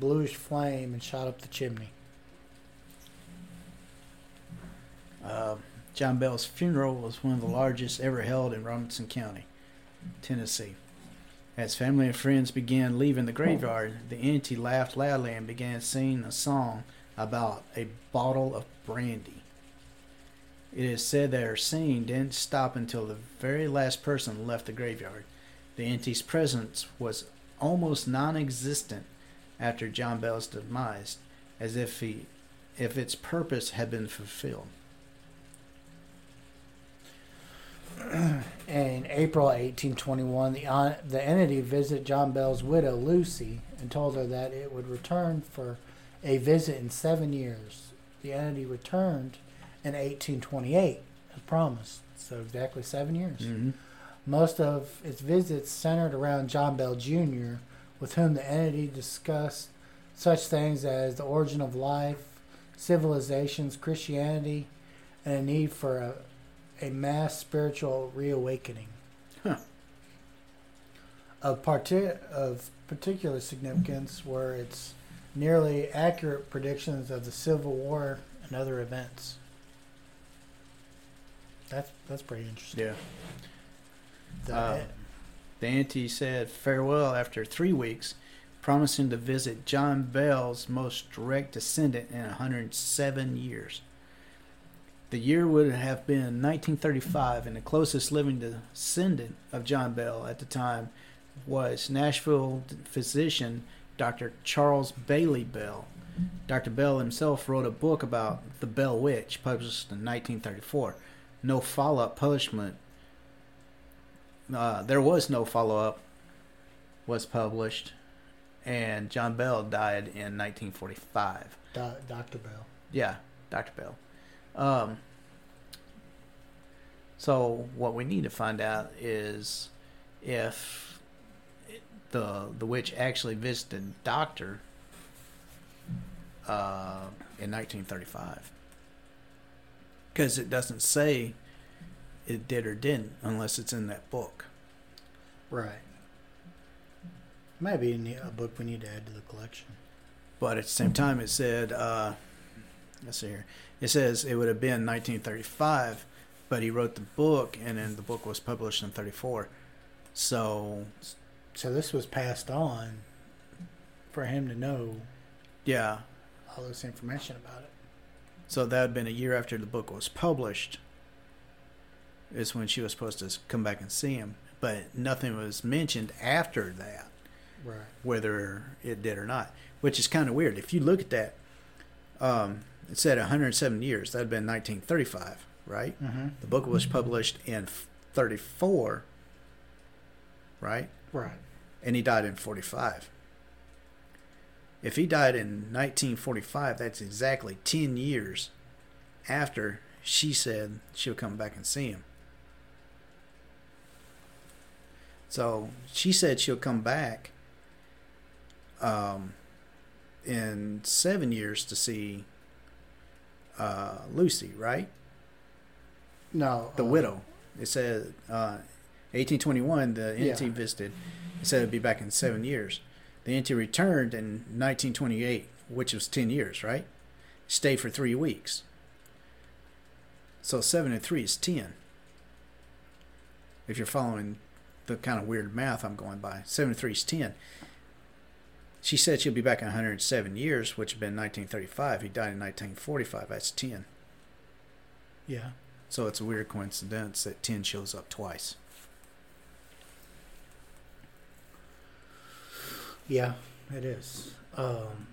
bluish flame and shot up the chimney. Uh, John Bell's funeral was one of the largest ever held in Robertson County, Tennessee. As family and friends began leaving the graveyard, the entity laughed loudly and began singing a song about a bottle of brandy. It is said that her singing didn't stop until the very last person left the graveyard. The entity's presence was almost non-existent after John Bell's demise, as if he, if its purpose had been fulfilled. (clears throat) In April 1821, the, uh, the entity visited John Bell's widow, Lucy, and told her that it would return for a visit in seven years. The entity returned in 1828, as promised. So, exactly seven years. Mm-hmm. Most of its visits centered around John Bell Jr., with whom the entity discussed such things as the origin of life, civilizations, Christianity, and a need for a, a mass spiritual reawakening. Huh. Of, parti- of particular significance were its nearly accurate predictions of the Civil War and other events. That's that's pretty interesting. Yeah. The- Uh, The auntie said farewell after three weeks, promising to visit John Bell's most direct descendant in 107 years. The year would have been 1935, and the closest living descendant of John Bell at the time was Nashville physician Dr. Charles Bailey Bell. Dr. Bell himself wrote a book about the Bell Witch, published in 1934. No follow up publishment uh, there was no follow up was published, and John Bell died in 1945. Do- Dr. Bell. Yeah, Dr. Bell. Um, so what we need to find out is if the the witch actually visited Doctor uh, in 1935, because it doesn't say it did or didn't unless it's in that book. Right. Maybe ne- a book we need to add to the collection. But at the same time, it said, uh, let's see here. It says it would have been 1935, but he wrote the book, and then the book was published in 34. So, So this was passed on for him to know yeah. all this information about it. So that had been a year after the book was published. Is when she was supposed to come back and see him, but nothing was mentioned after that. Right. whether it did or not, which is kind of weird. If you look at that, um, it said 107 years. That had been 1935, right? Mm-hmm. The book was published in 34, right? Right. And he died in 45. If he died in 1945, that's exactly 10 years after she said she'll come back and see him. So she said she'll come back um, in seven years to see uh, Lucy, right? No. The uh, widow. It said uh, 1821, the Yeah. NT visited. It said it'd be back in seven years. The NT returned in 1928, which was 10 years, right? Stayed for three weeks. So seven and three is 10. If you're following the kind of weird math I'm going by, 73 is 10. She said she'll be back in 107 years, which had been 1935. He died in 1945. That's 10. Yeah. So it's a weird coincidence that 10 shows up twice. Yeah, it is. Um,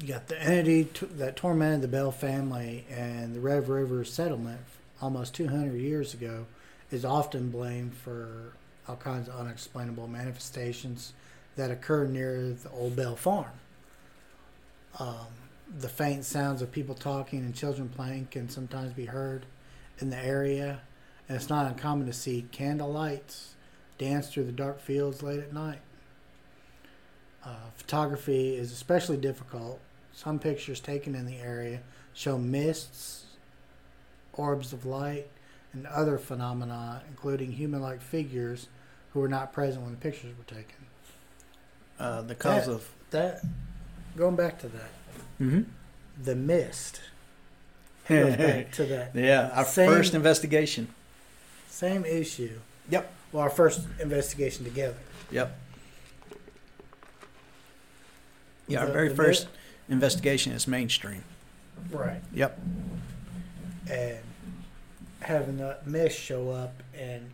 you got the entity t- that tormented the Bell family and the Red River settlement almost 200 years ago is often blamed for all kinds of unexplainable manifestations that occur near the Old Bell Farm. Um, the faint sounds of people talking and children playing can sometimes be heard in the area, and it's not uncommon to see candle lights dance through the dark fields late at night. Uh, photography is especially difficult. Some pictures taken in the area show mists, orbs of light, and other phenomena, including human like figures who were not present when the pictures were taken. Uh, the cause That- of That, going back to that, mm-hmm. the mist (laughs) goes back to that yeah, our Same- first investigation. same issue. Yep. Well, our first investigation together. Yep. Yeah, our The- very the first investigation is mainstream. Right. Yep. And having the mist show up in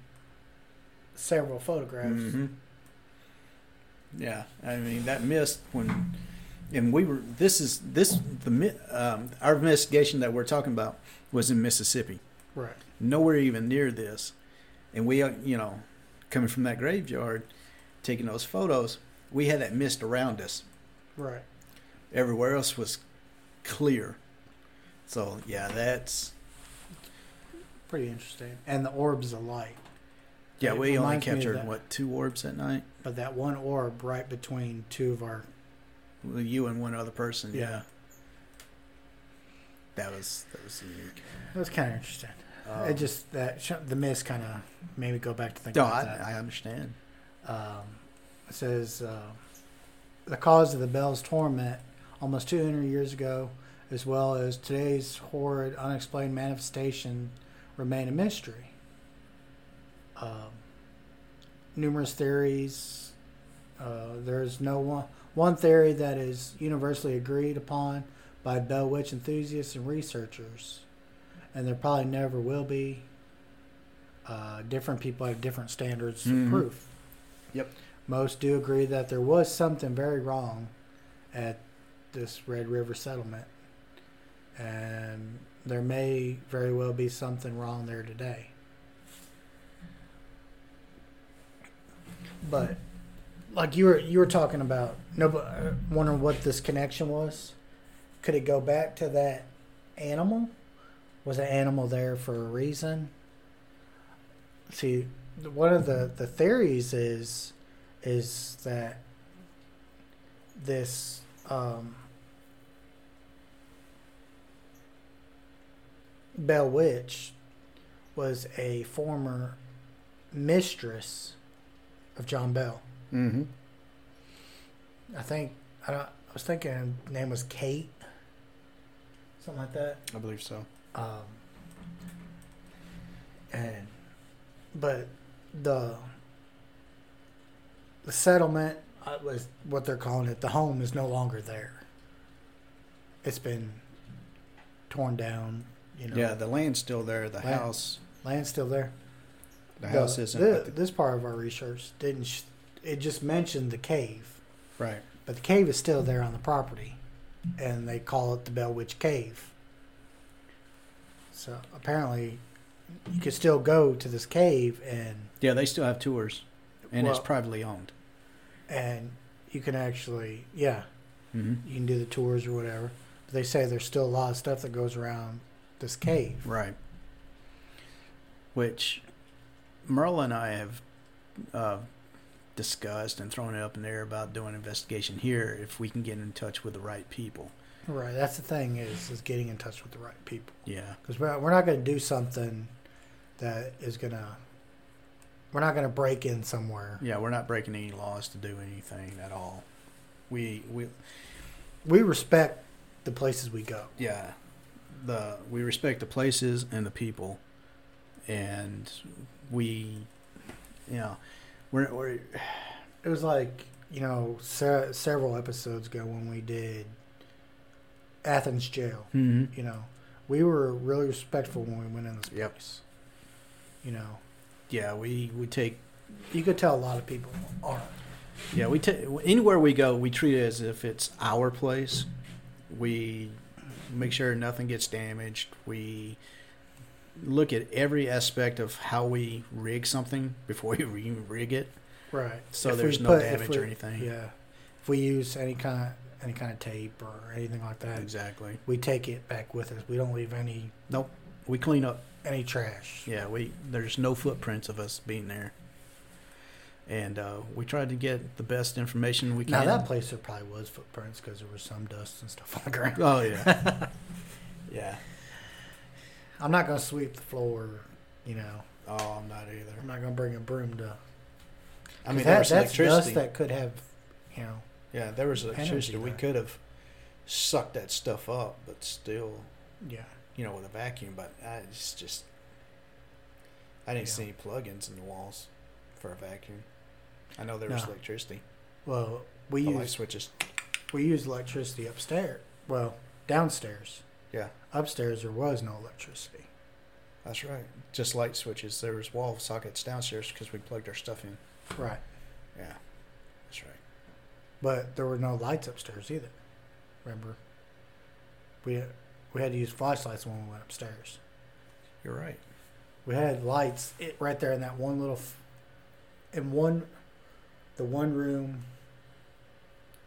several photographs. hmm Yeah, I mean that mist when, and we were. This is this the um, our investigation that we're talking about was in Mississippi. Right. Nowhere even near this, and we, uh, you know, coming from that graveyard, taking those photos, we had that mist around us. Right. Everywhere else was clear. So yeah, that's Pretty interesting. And the orbs of light. yeah. It We only reminds me of captured what two orbs that night. But that one orb right between two of our. Well, You and one other person. Yeah. Yeah. That was that was unique. That was kind of interesting. Um, it just that the mist kind of made me go back to think no, about I. I understand. Um, it says uh, the cause of the Bell's torment almost 200 years ago, as well as today's horrid, unexplained manifestation, remain a mystery. Um, numerous theories. Uh, there's no one one theory that is universally agreed upon by Bell Witch enthusiasts and researchers, and there probably never will be. Uh, different people have different standards Mhm. of proof. Yep. Most do agree that there was something very wrong at this Red River settlement, and there may very well be something wrong there today. But like you were you were talking about, no uh, wondering what this connection was. Could it go back to that animal? Was the animal there for a reason? See, one of the the theories is is that this um, Bell Witch was a former mistress of John Bell. Mm-hmm. I think I, I was thinking her name was Kate, something like that. I believe so. Um, and but the the settlement uh, was what they're calling it. The home is no longer there. It's been torn down. You know, Yeah, the land's still there. The Land- house, land's still there. the house isn't. but the- this part of our research didn't. Sh- it just mentioned the cave, right. but the cave is still there on the property, and they call it the Bell Witch Cave. So apparently, you could still go to this cave and Yeah, they still have tours, and it's privately owned. and you can actually yeah Mm-hmm. you can do the tours or whatever. But they say there's still a lot of stuff that goes around this cave. Right. Which Merle and I have uh, discussed and thrown it up in the air about doing an investigation here if we can get in touch with the right people. Right. That's the thing is is getting in touch with the right people Yeah. because we're we're not going to do something that is gonna we're not going to break in somewhere. Yeah, we're not breaking any laws to do anything at all. We we We respect the places we go. yeah, the we respect the places and the people, and we, you know, we're we're It was like you know se- several episodes ago when we did Athens jail. mm-hmm. You know, we were really respectful when we went in this Yep. place. You know, yeah we we take you could tell a lot of people aren't. yeah we take anywhere we go we treat it as if it's our place. We make sure nothing gets damaged. We look at every aspect of how we rig something before (laughs) we re- rig it. Right. So If there's no put- damage or anything. Yeah. If we use any kind of any kind of tape or anything like that, Exactly. we take it back with us. We don't leave any Nope. We clean up. any trash. Yeah, we there's no footprints of us being there. And uh, we tried to get the best information we can. Now that place there probably was footprints because there was some dust and stuff (laughs) on the ground. Oh yeah. (laughs) yeah. I'm not gonna sweep the floor. You know, Oh, I'm not either. I'm not gonna bring a broom to. I mean, that, there was that's dust that could have, you know, yeah, there was electricity. We could have sucked that stuff up, but still, yeah. you know, with a vacuum. But I, it's just, I didn't Yeah. see any plugins in the walls for a vacuum. I know there was electricity. Well, we The light use switches. we use electricity upstairs. Well, downstairs. Yeah, Upstairs there was no electricity. that's right. Just light switches. There was wall sockets downstairs because we plugged our stuff in. Right. Yeah, that's right. But there were no lights upstairs either. Remember? We we had to use flashlights when we went upstairs. You're right. We had lights it, right there in that one little, f- in one, the one room,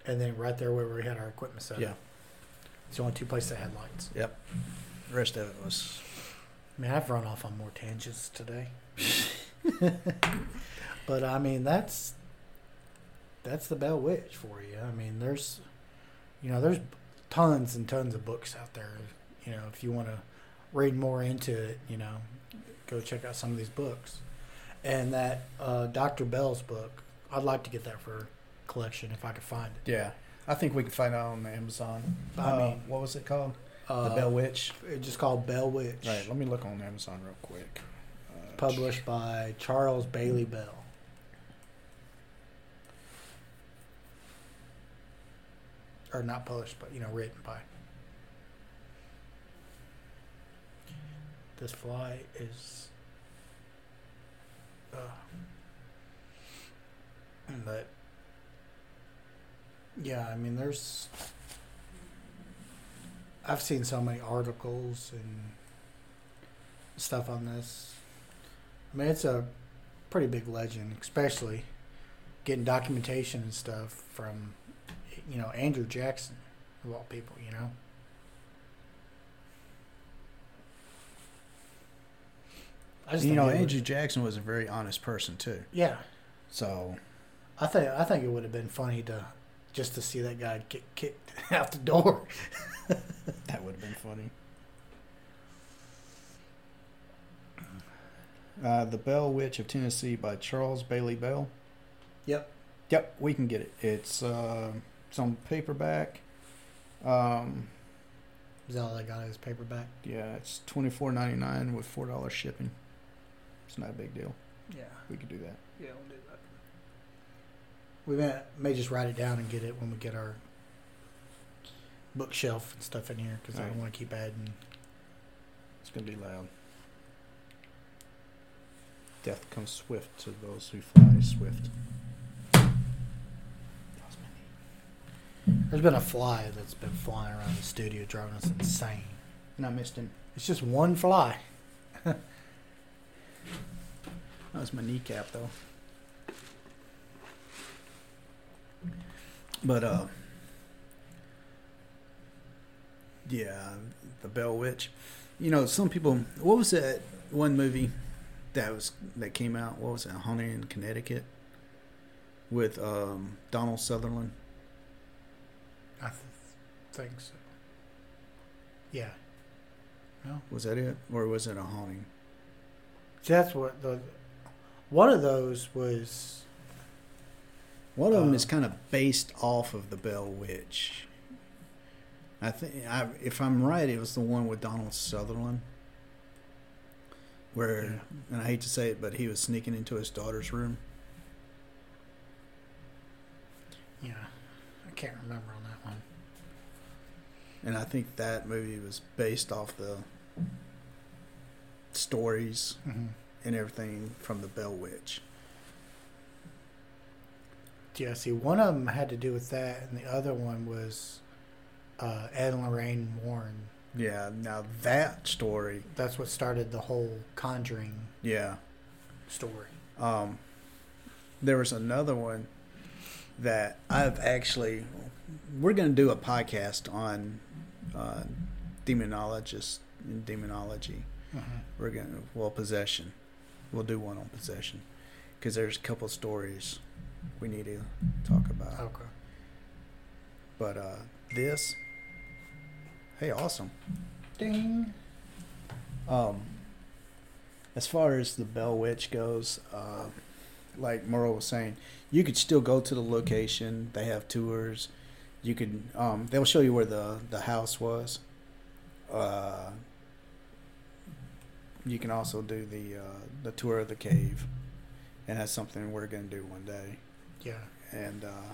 and then right there where we had our equipment set. up. Yeah. It's the only two places that had lights. Yep. The rest of it was. I mean, I've run off on more tangents today. (laughs) but I mean, that's that's the Bell Witch for you. I mean, there's you know, there's tons and tons of books out there. You know, if you want to read more into it, you know, go check out some of these books. And that uh, Dr. Bell's book, I'd like to get that for collection if I could find it. Yeah. I think we can find it on Amazon. I Uh, mean, what was it called? Uh, the Bell Witch. It's just called Bell Witch. Right. Let me look on Amazon real quick. Uh, Published by Charles Bailey Bell. Or not published, but you know, written by. This fly is. Uh, but. Yeah, I mean, there's. I've seen so many articles and stuff on this. I mean, it's a pretty big legend, especially getting documentation and stuff from, you know, Andrew Jackson, of all people, you know. I just You know, Andrew Jackson was a very honest person too. Yeah, So I think I think it would have been funny to just to see that guy get kicked (laughs) out the door. (laughs) that would have been funny. Uh, the Bell Witch of Tennessee by Charles Bailey Bell. Yep. Yep, we can get it. It's uh, it's on paperback. Um, Is that all I got is paperback? yeah, it's twenty four ninety nine with four dollars shipping. It's not a big deal. Yeah. We could do that. Yeah, we'll do that. We may, may just write it down and get it when we get our bookshelf and stuff in here because I don't want to keep adding. It's gonna be loud. Death comes swift to those who fly swift. There's been a fly that's been flying around the studio driving us insane. And I missed him. It's just one fly. (laughs) That was my kneecap though. But uh Yeah, the Bell Witch. You know, some people what was that one movie that was that came out? What was it? Haunting in Connecticut with um Donald Sutherland. I th- think so. Yeah. No. Was that it? Or was it a haunting? That's what the. One of those was. One of them Uh, is kind of based off of the Bell Witch. I think, I, if I'm right, it was the one with Donald Sutherland, where, Yeah. and I hate to say it, but he was sneaking into his daughter's room. Yeah. I can't remember on that one. And I think that movie was based off the stories Mm-hmm. and everything from the Bell Witch. Yeah, see, one of them had to do with that, and the other one was uh, Ed and Lorraine Warren Yeah. Now that story. That's what started the whole Conjuring Yeah. story. Um, there was another one that I've actually. We're going to do a podcast on uh, demonologists and demonology. We're going to well possession. We'll do one on possession because there's a couple stories we need to talk about. Okay. But uh, this, hey, awesome. Ding. Um, as far as the Bell Witch goes, uh, like Merle was saying, you could still go to the location. They have tours. You could, um, they'll show you where the the house was. Uh, you can also do the uh, the tour of the cave, and that's something we're gonna do one day. Yeah. And uh,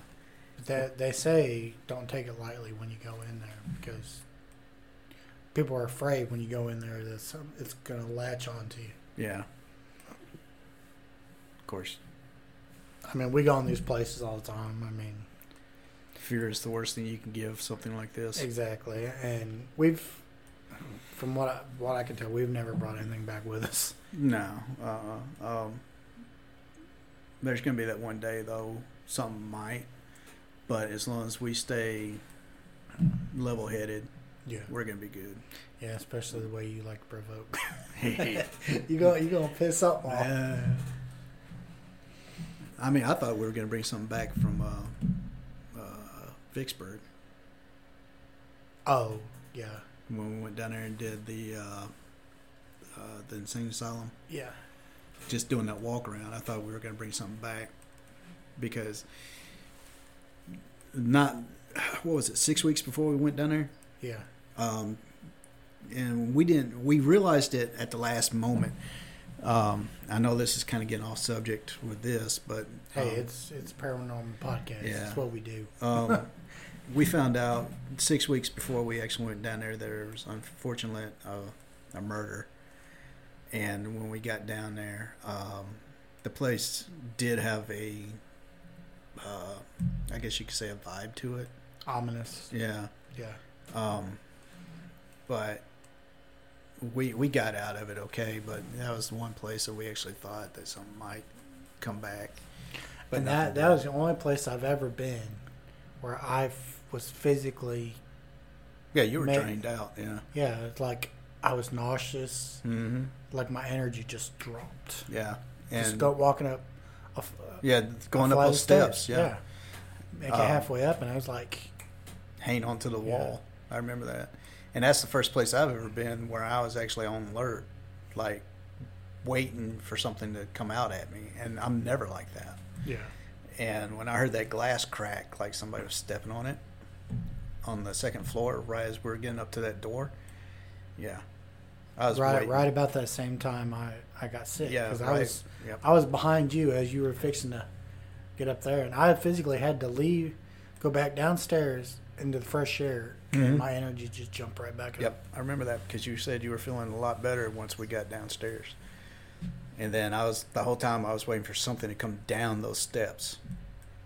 That they say don't take it lightly when you go in there because people are afraid when you go in there that some, it's going to latch onto you. yeah, of course, I mean, we go in these places all the time. I mean, fear is the worst thing you can give something like this. exactly. And we've, from what I, what I can tell, we've never brought anything back with us. No. Uh. Um. There's gonna be that one day though. Something might, but as long as we stay level-headed, Yeah. we're gonna be good. Yeah, especially the way you like to provoke. (laughs) You go, you gonna piss off. Uh, I mean, I thought we were gonna bring something back from uh, uh, Vicksburg Oh, yeah, when we went down there and did the uh, uh, the insane asylum. yeah, just doing that walk around, I thought we were going to bring something back because not what was it six weeks before we went down there, yeah. um, and we didn't. We realized it at the last moment. Um, I know this is kind of getting off subject with this, but Hey, um, it's it's a paranormal podcast. Yeah. It's what we do. (laughs) um, we found out six weeks before we actually went down there there was unfortunately uh, a murder, and when we got down there, um, the place did have a, uh, I guess you could say a vibe to it. Ominous. Yeah, Yeah. um, but we we got out of it okay. But that was the one place that we actually thought that something might come back. But and that that was the only place I've ever been where I f- was physically yeah, you were Ma- drained out. Yeah. yeah, it's like I was nauseous, Mm-hmm. like my energy just dropped. Yeah. just And go walking up, a, f- yeah, going up those steps. Yeah. Make it Um, halfway up, and I was like, hang onto the Yeah. wall. I remember that, and that's the first place I've ever been where I was actually on alert, like waiting for something to come out at me, and I'm never like that. yeah, And when I heard that glass crack, like somebody was stepping on it on the second floor, right as we were getting up to that door, yeah, I was right, waiting. right about that same time I I got sick Yeah, because right. I was Yep. I was behind you as you were fixing to get up there, and I physically had to leave, go back downstairs into the fresh air, Mhm. and my energy just jumped right back up. Yep, I remember that because you said you were feeling a lot better once we got downstairs. And then I was the whole time I was waiting for something to come down those steps.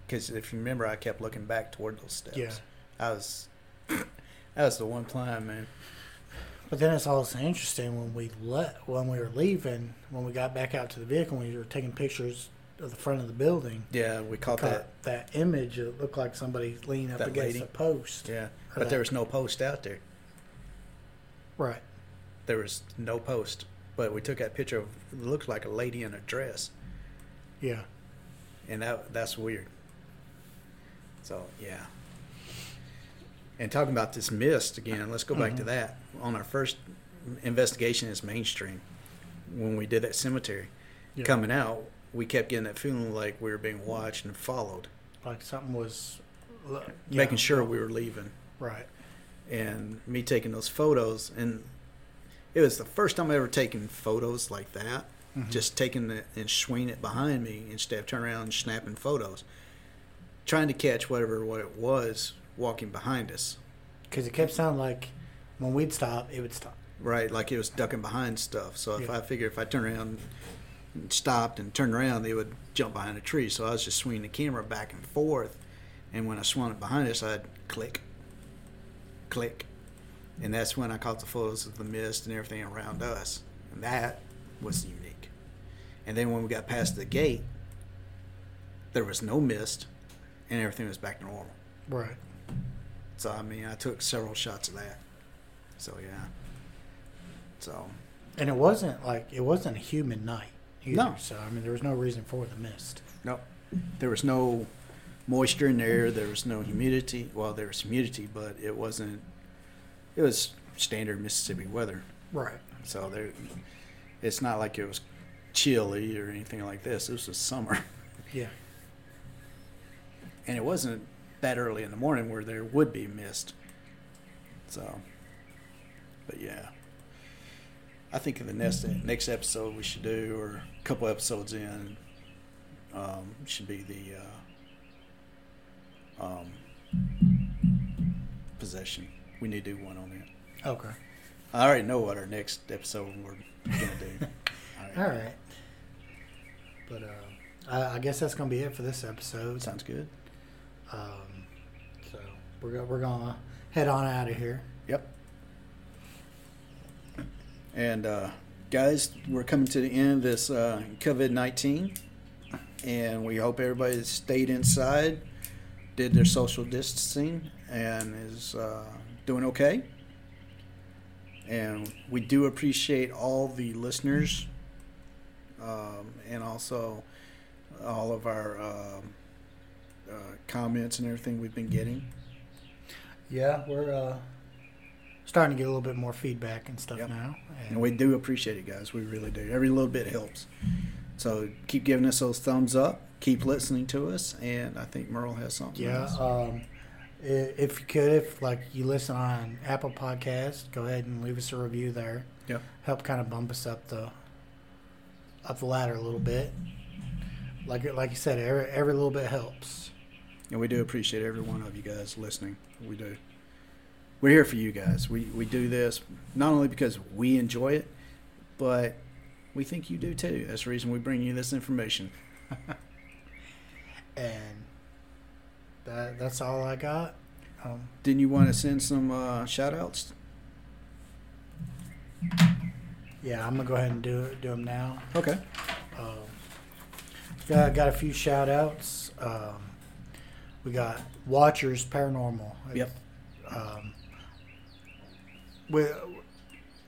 Because if you remember, I kept looking back toward those steps. Yeah. I was. (coughs) that was the one time, man. But then it's also interesting when we let when we were leaving, when we got back out to the vehicle, we were taking pictures of the front of the building. Yeah, we caught Caught that. that image. It looked like somebody leaning up against lady? a post. Yeah, but that- there was no post out there. Right. There was no post. But we took that picture of it looked like a lady in a dress, Yeah. and that that's weird. So yeah. And talking about this mist again, let's go back to Mhm. that. On our first investigation is mainstream, when we did that cemetery, Yeah. coming out, we kept getting that feeling like we were being watched and followed, Like something was. yeah. making sure we were leaving. Right. And me taking those photos, and it was the first time I ever taken photos like that. Mhm. Just taking it and swinging it behind me instead of turning around and snapping photos, trying to catch whatever what it was walking behind us. because it kept sounding like when we'd stop, it would stop. Right, like it was ducking behind stuff. So if Yeah. I figured if I turned around, and stopped, and turned around, they would jump behind a tree. So I was just swinging the camera back and forth, and when I swung it behind us, I'd click, click, And that's when I caught the photos of the mist and everything around us. And that was unique. And then when we got past the gate, there was no mist and everything was back to normal. Right. So, I mean, I took several shots of that. So, yeah. So, And it wasn't like it wasn't a humid night. Either, No. So I mean, there was no reason for the mist. no, there was no moisture in the air. There was no humidity. Well, there was humidity, but it wasn't, it was standard Mississippi weather. Right. So there, it's not like it was chilly or anything like this. This was a summer, Yeah. and it wasn't that early in the morning where there would be mist. So, but yeah, I think in the next next episode we should do, or a couple episodes in, um, should be the uh, um, possession. We need to do one on that. Okay. I already know what our next episode we're gonna do. (laughs) All right. But uh, I, I guess that's gonna be it for this episode. Sounds good. Um, so we're go- we're gonna head on out of here. Yep. And uh, guys, we're coming to the end of this uh, COVID nineteen, and we hope everybody stayed inside, did their social distancing, and is uh, doing okay. And we do appreciate all the listeners, um, and also all of our um uh, comments and everything we've been getting. Yeah, we're uh, starting to get a little bit more feedback and stuff Yep. now. And we do appreciate it, guys. We really do. Every little bit helps. So keep giving us those thumbs up. Keep listening to us. And I think Merle has something. Yeah. Um, if you could, if like you listen on Apple Podcast, go ahead and leave us a review there. Yep. Help kind of bump us up the up the ladder a little bit. Like like you said, every every little bit helps. And we do appreciate every one of you guys listening. We do. We're here for you guys. We we do this not only because we enjoy it, but we think you do too. That's the reason we bring you this information. (laughs) And that that's all I got. Um, Didn't you want to send some uh, shout outs? yeah, I'm gonna go ahead and do do them now. Okay. Um, got got a few shout outs. Um, we got Watchers Paranormal. Yep. Um, we,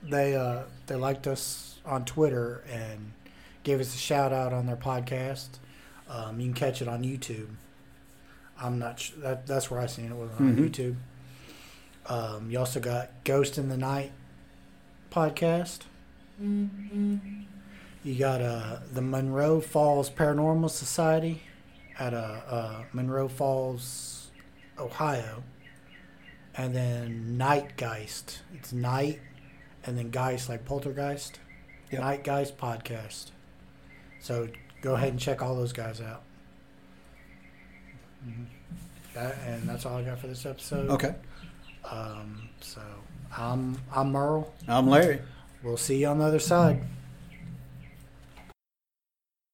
they uh, they liked us on Twitter and gave us a shout out on their podcast. Um, you can catch it on YouTube. I'm not sh- that that's where I seen it was on Mhm. YouTube. Um, you also got Ghost in the Night podcast. You got uh, the Munroe Falls Paranormal Society at uh, uh, Munroe Falls, Ohio. And then Nightgeist. It's Night and then Geist, like Poltergeist. Yep. Nightgeist podcast. So go ahead and check all those guys out. Mhm. That, and that's all I got for this episode. Okay. Um, so I'm I'm Merle. I'm Larry. We'll see you on the other side.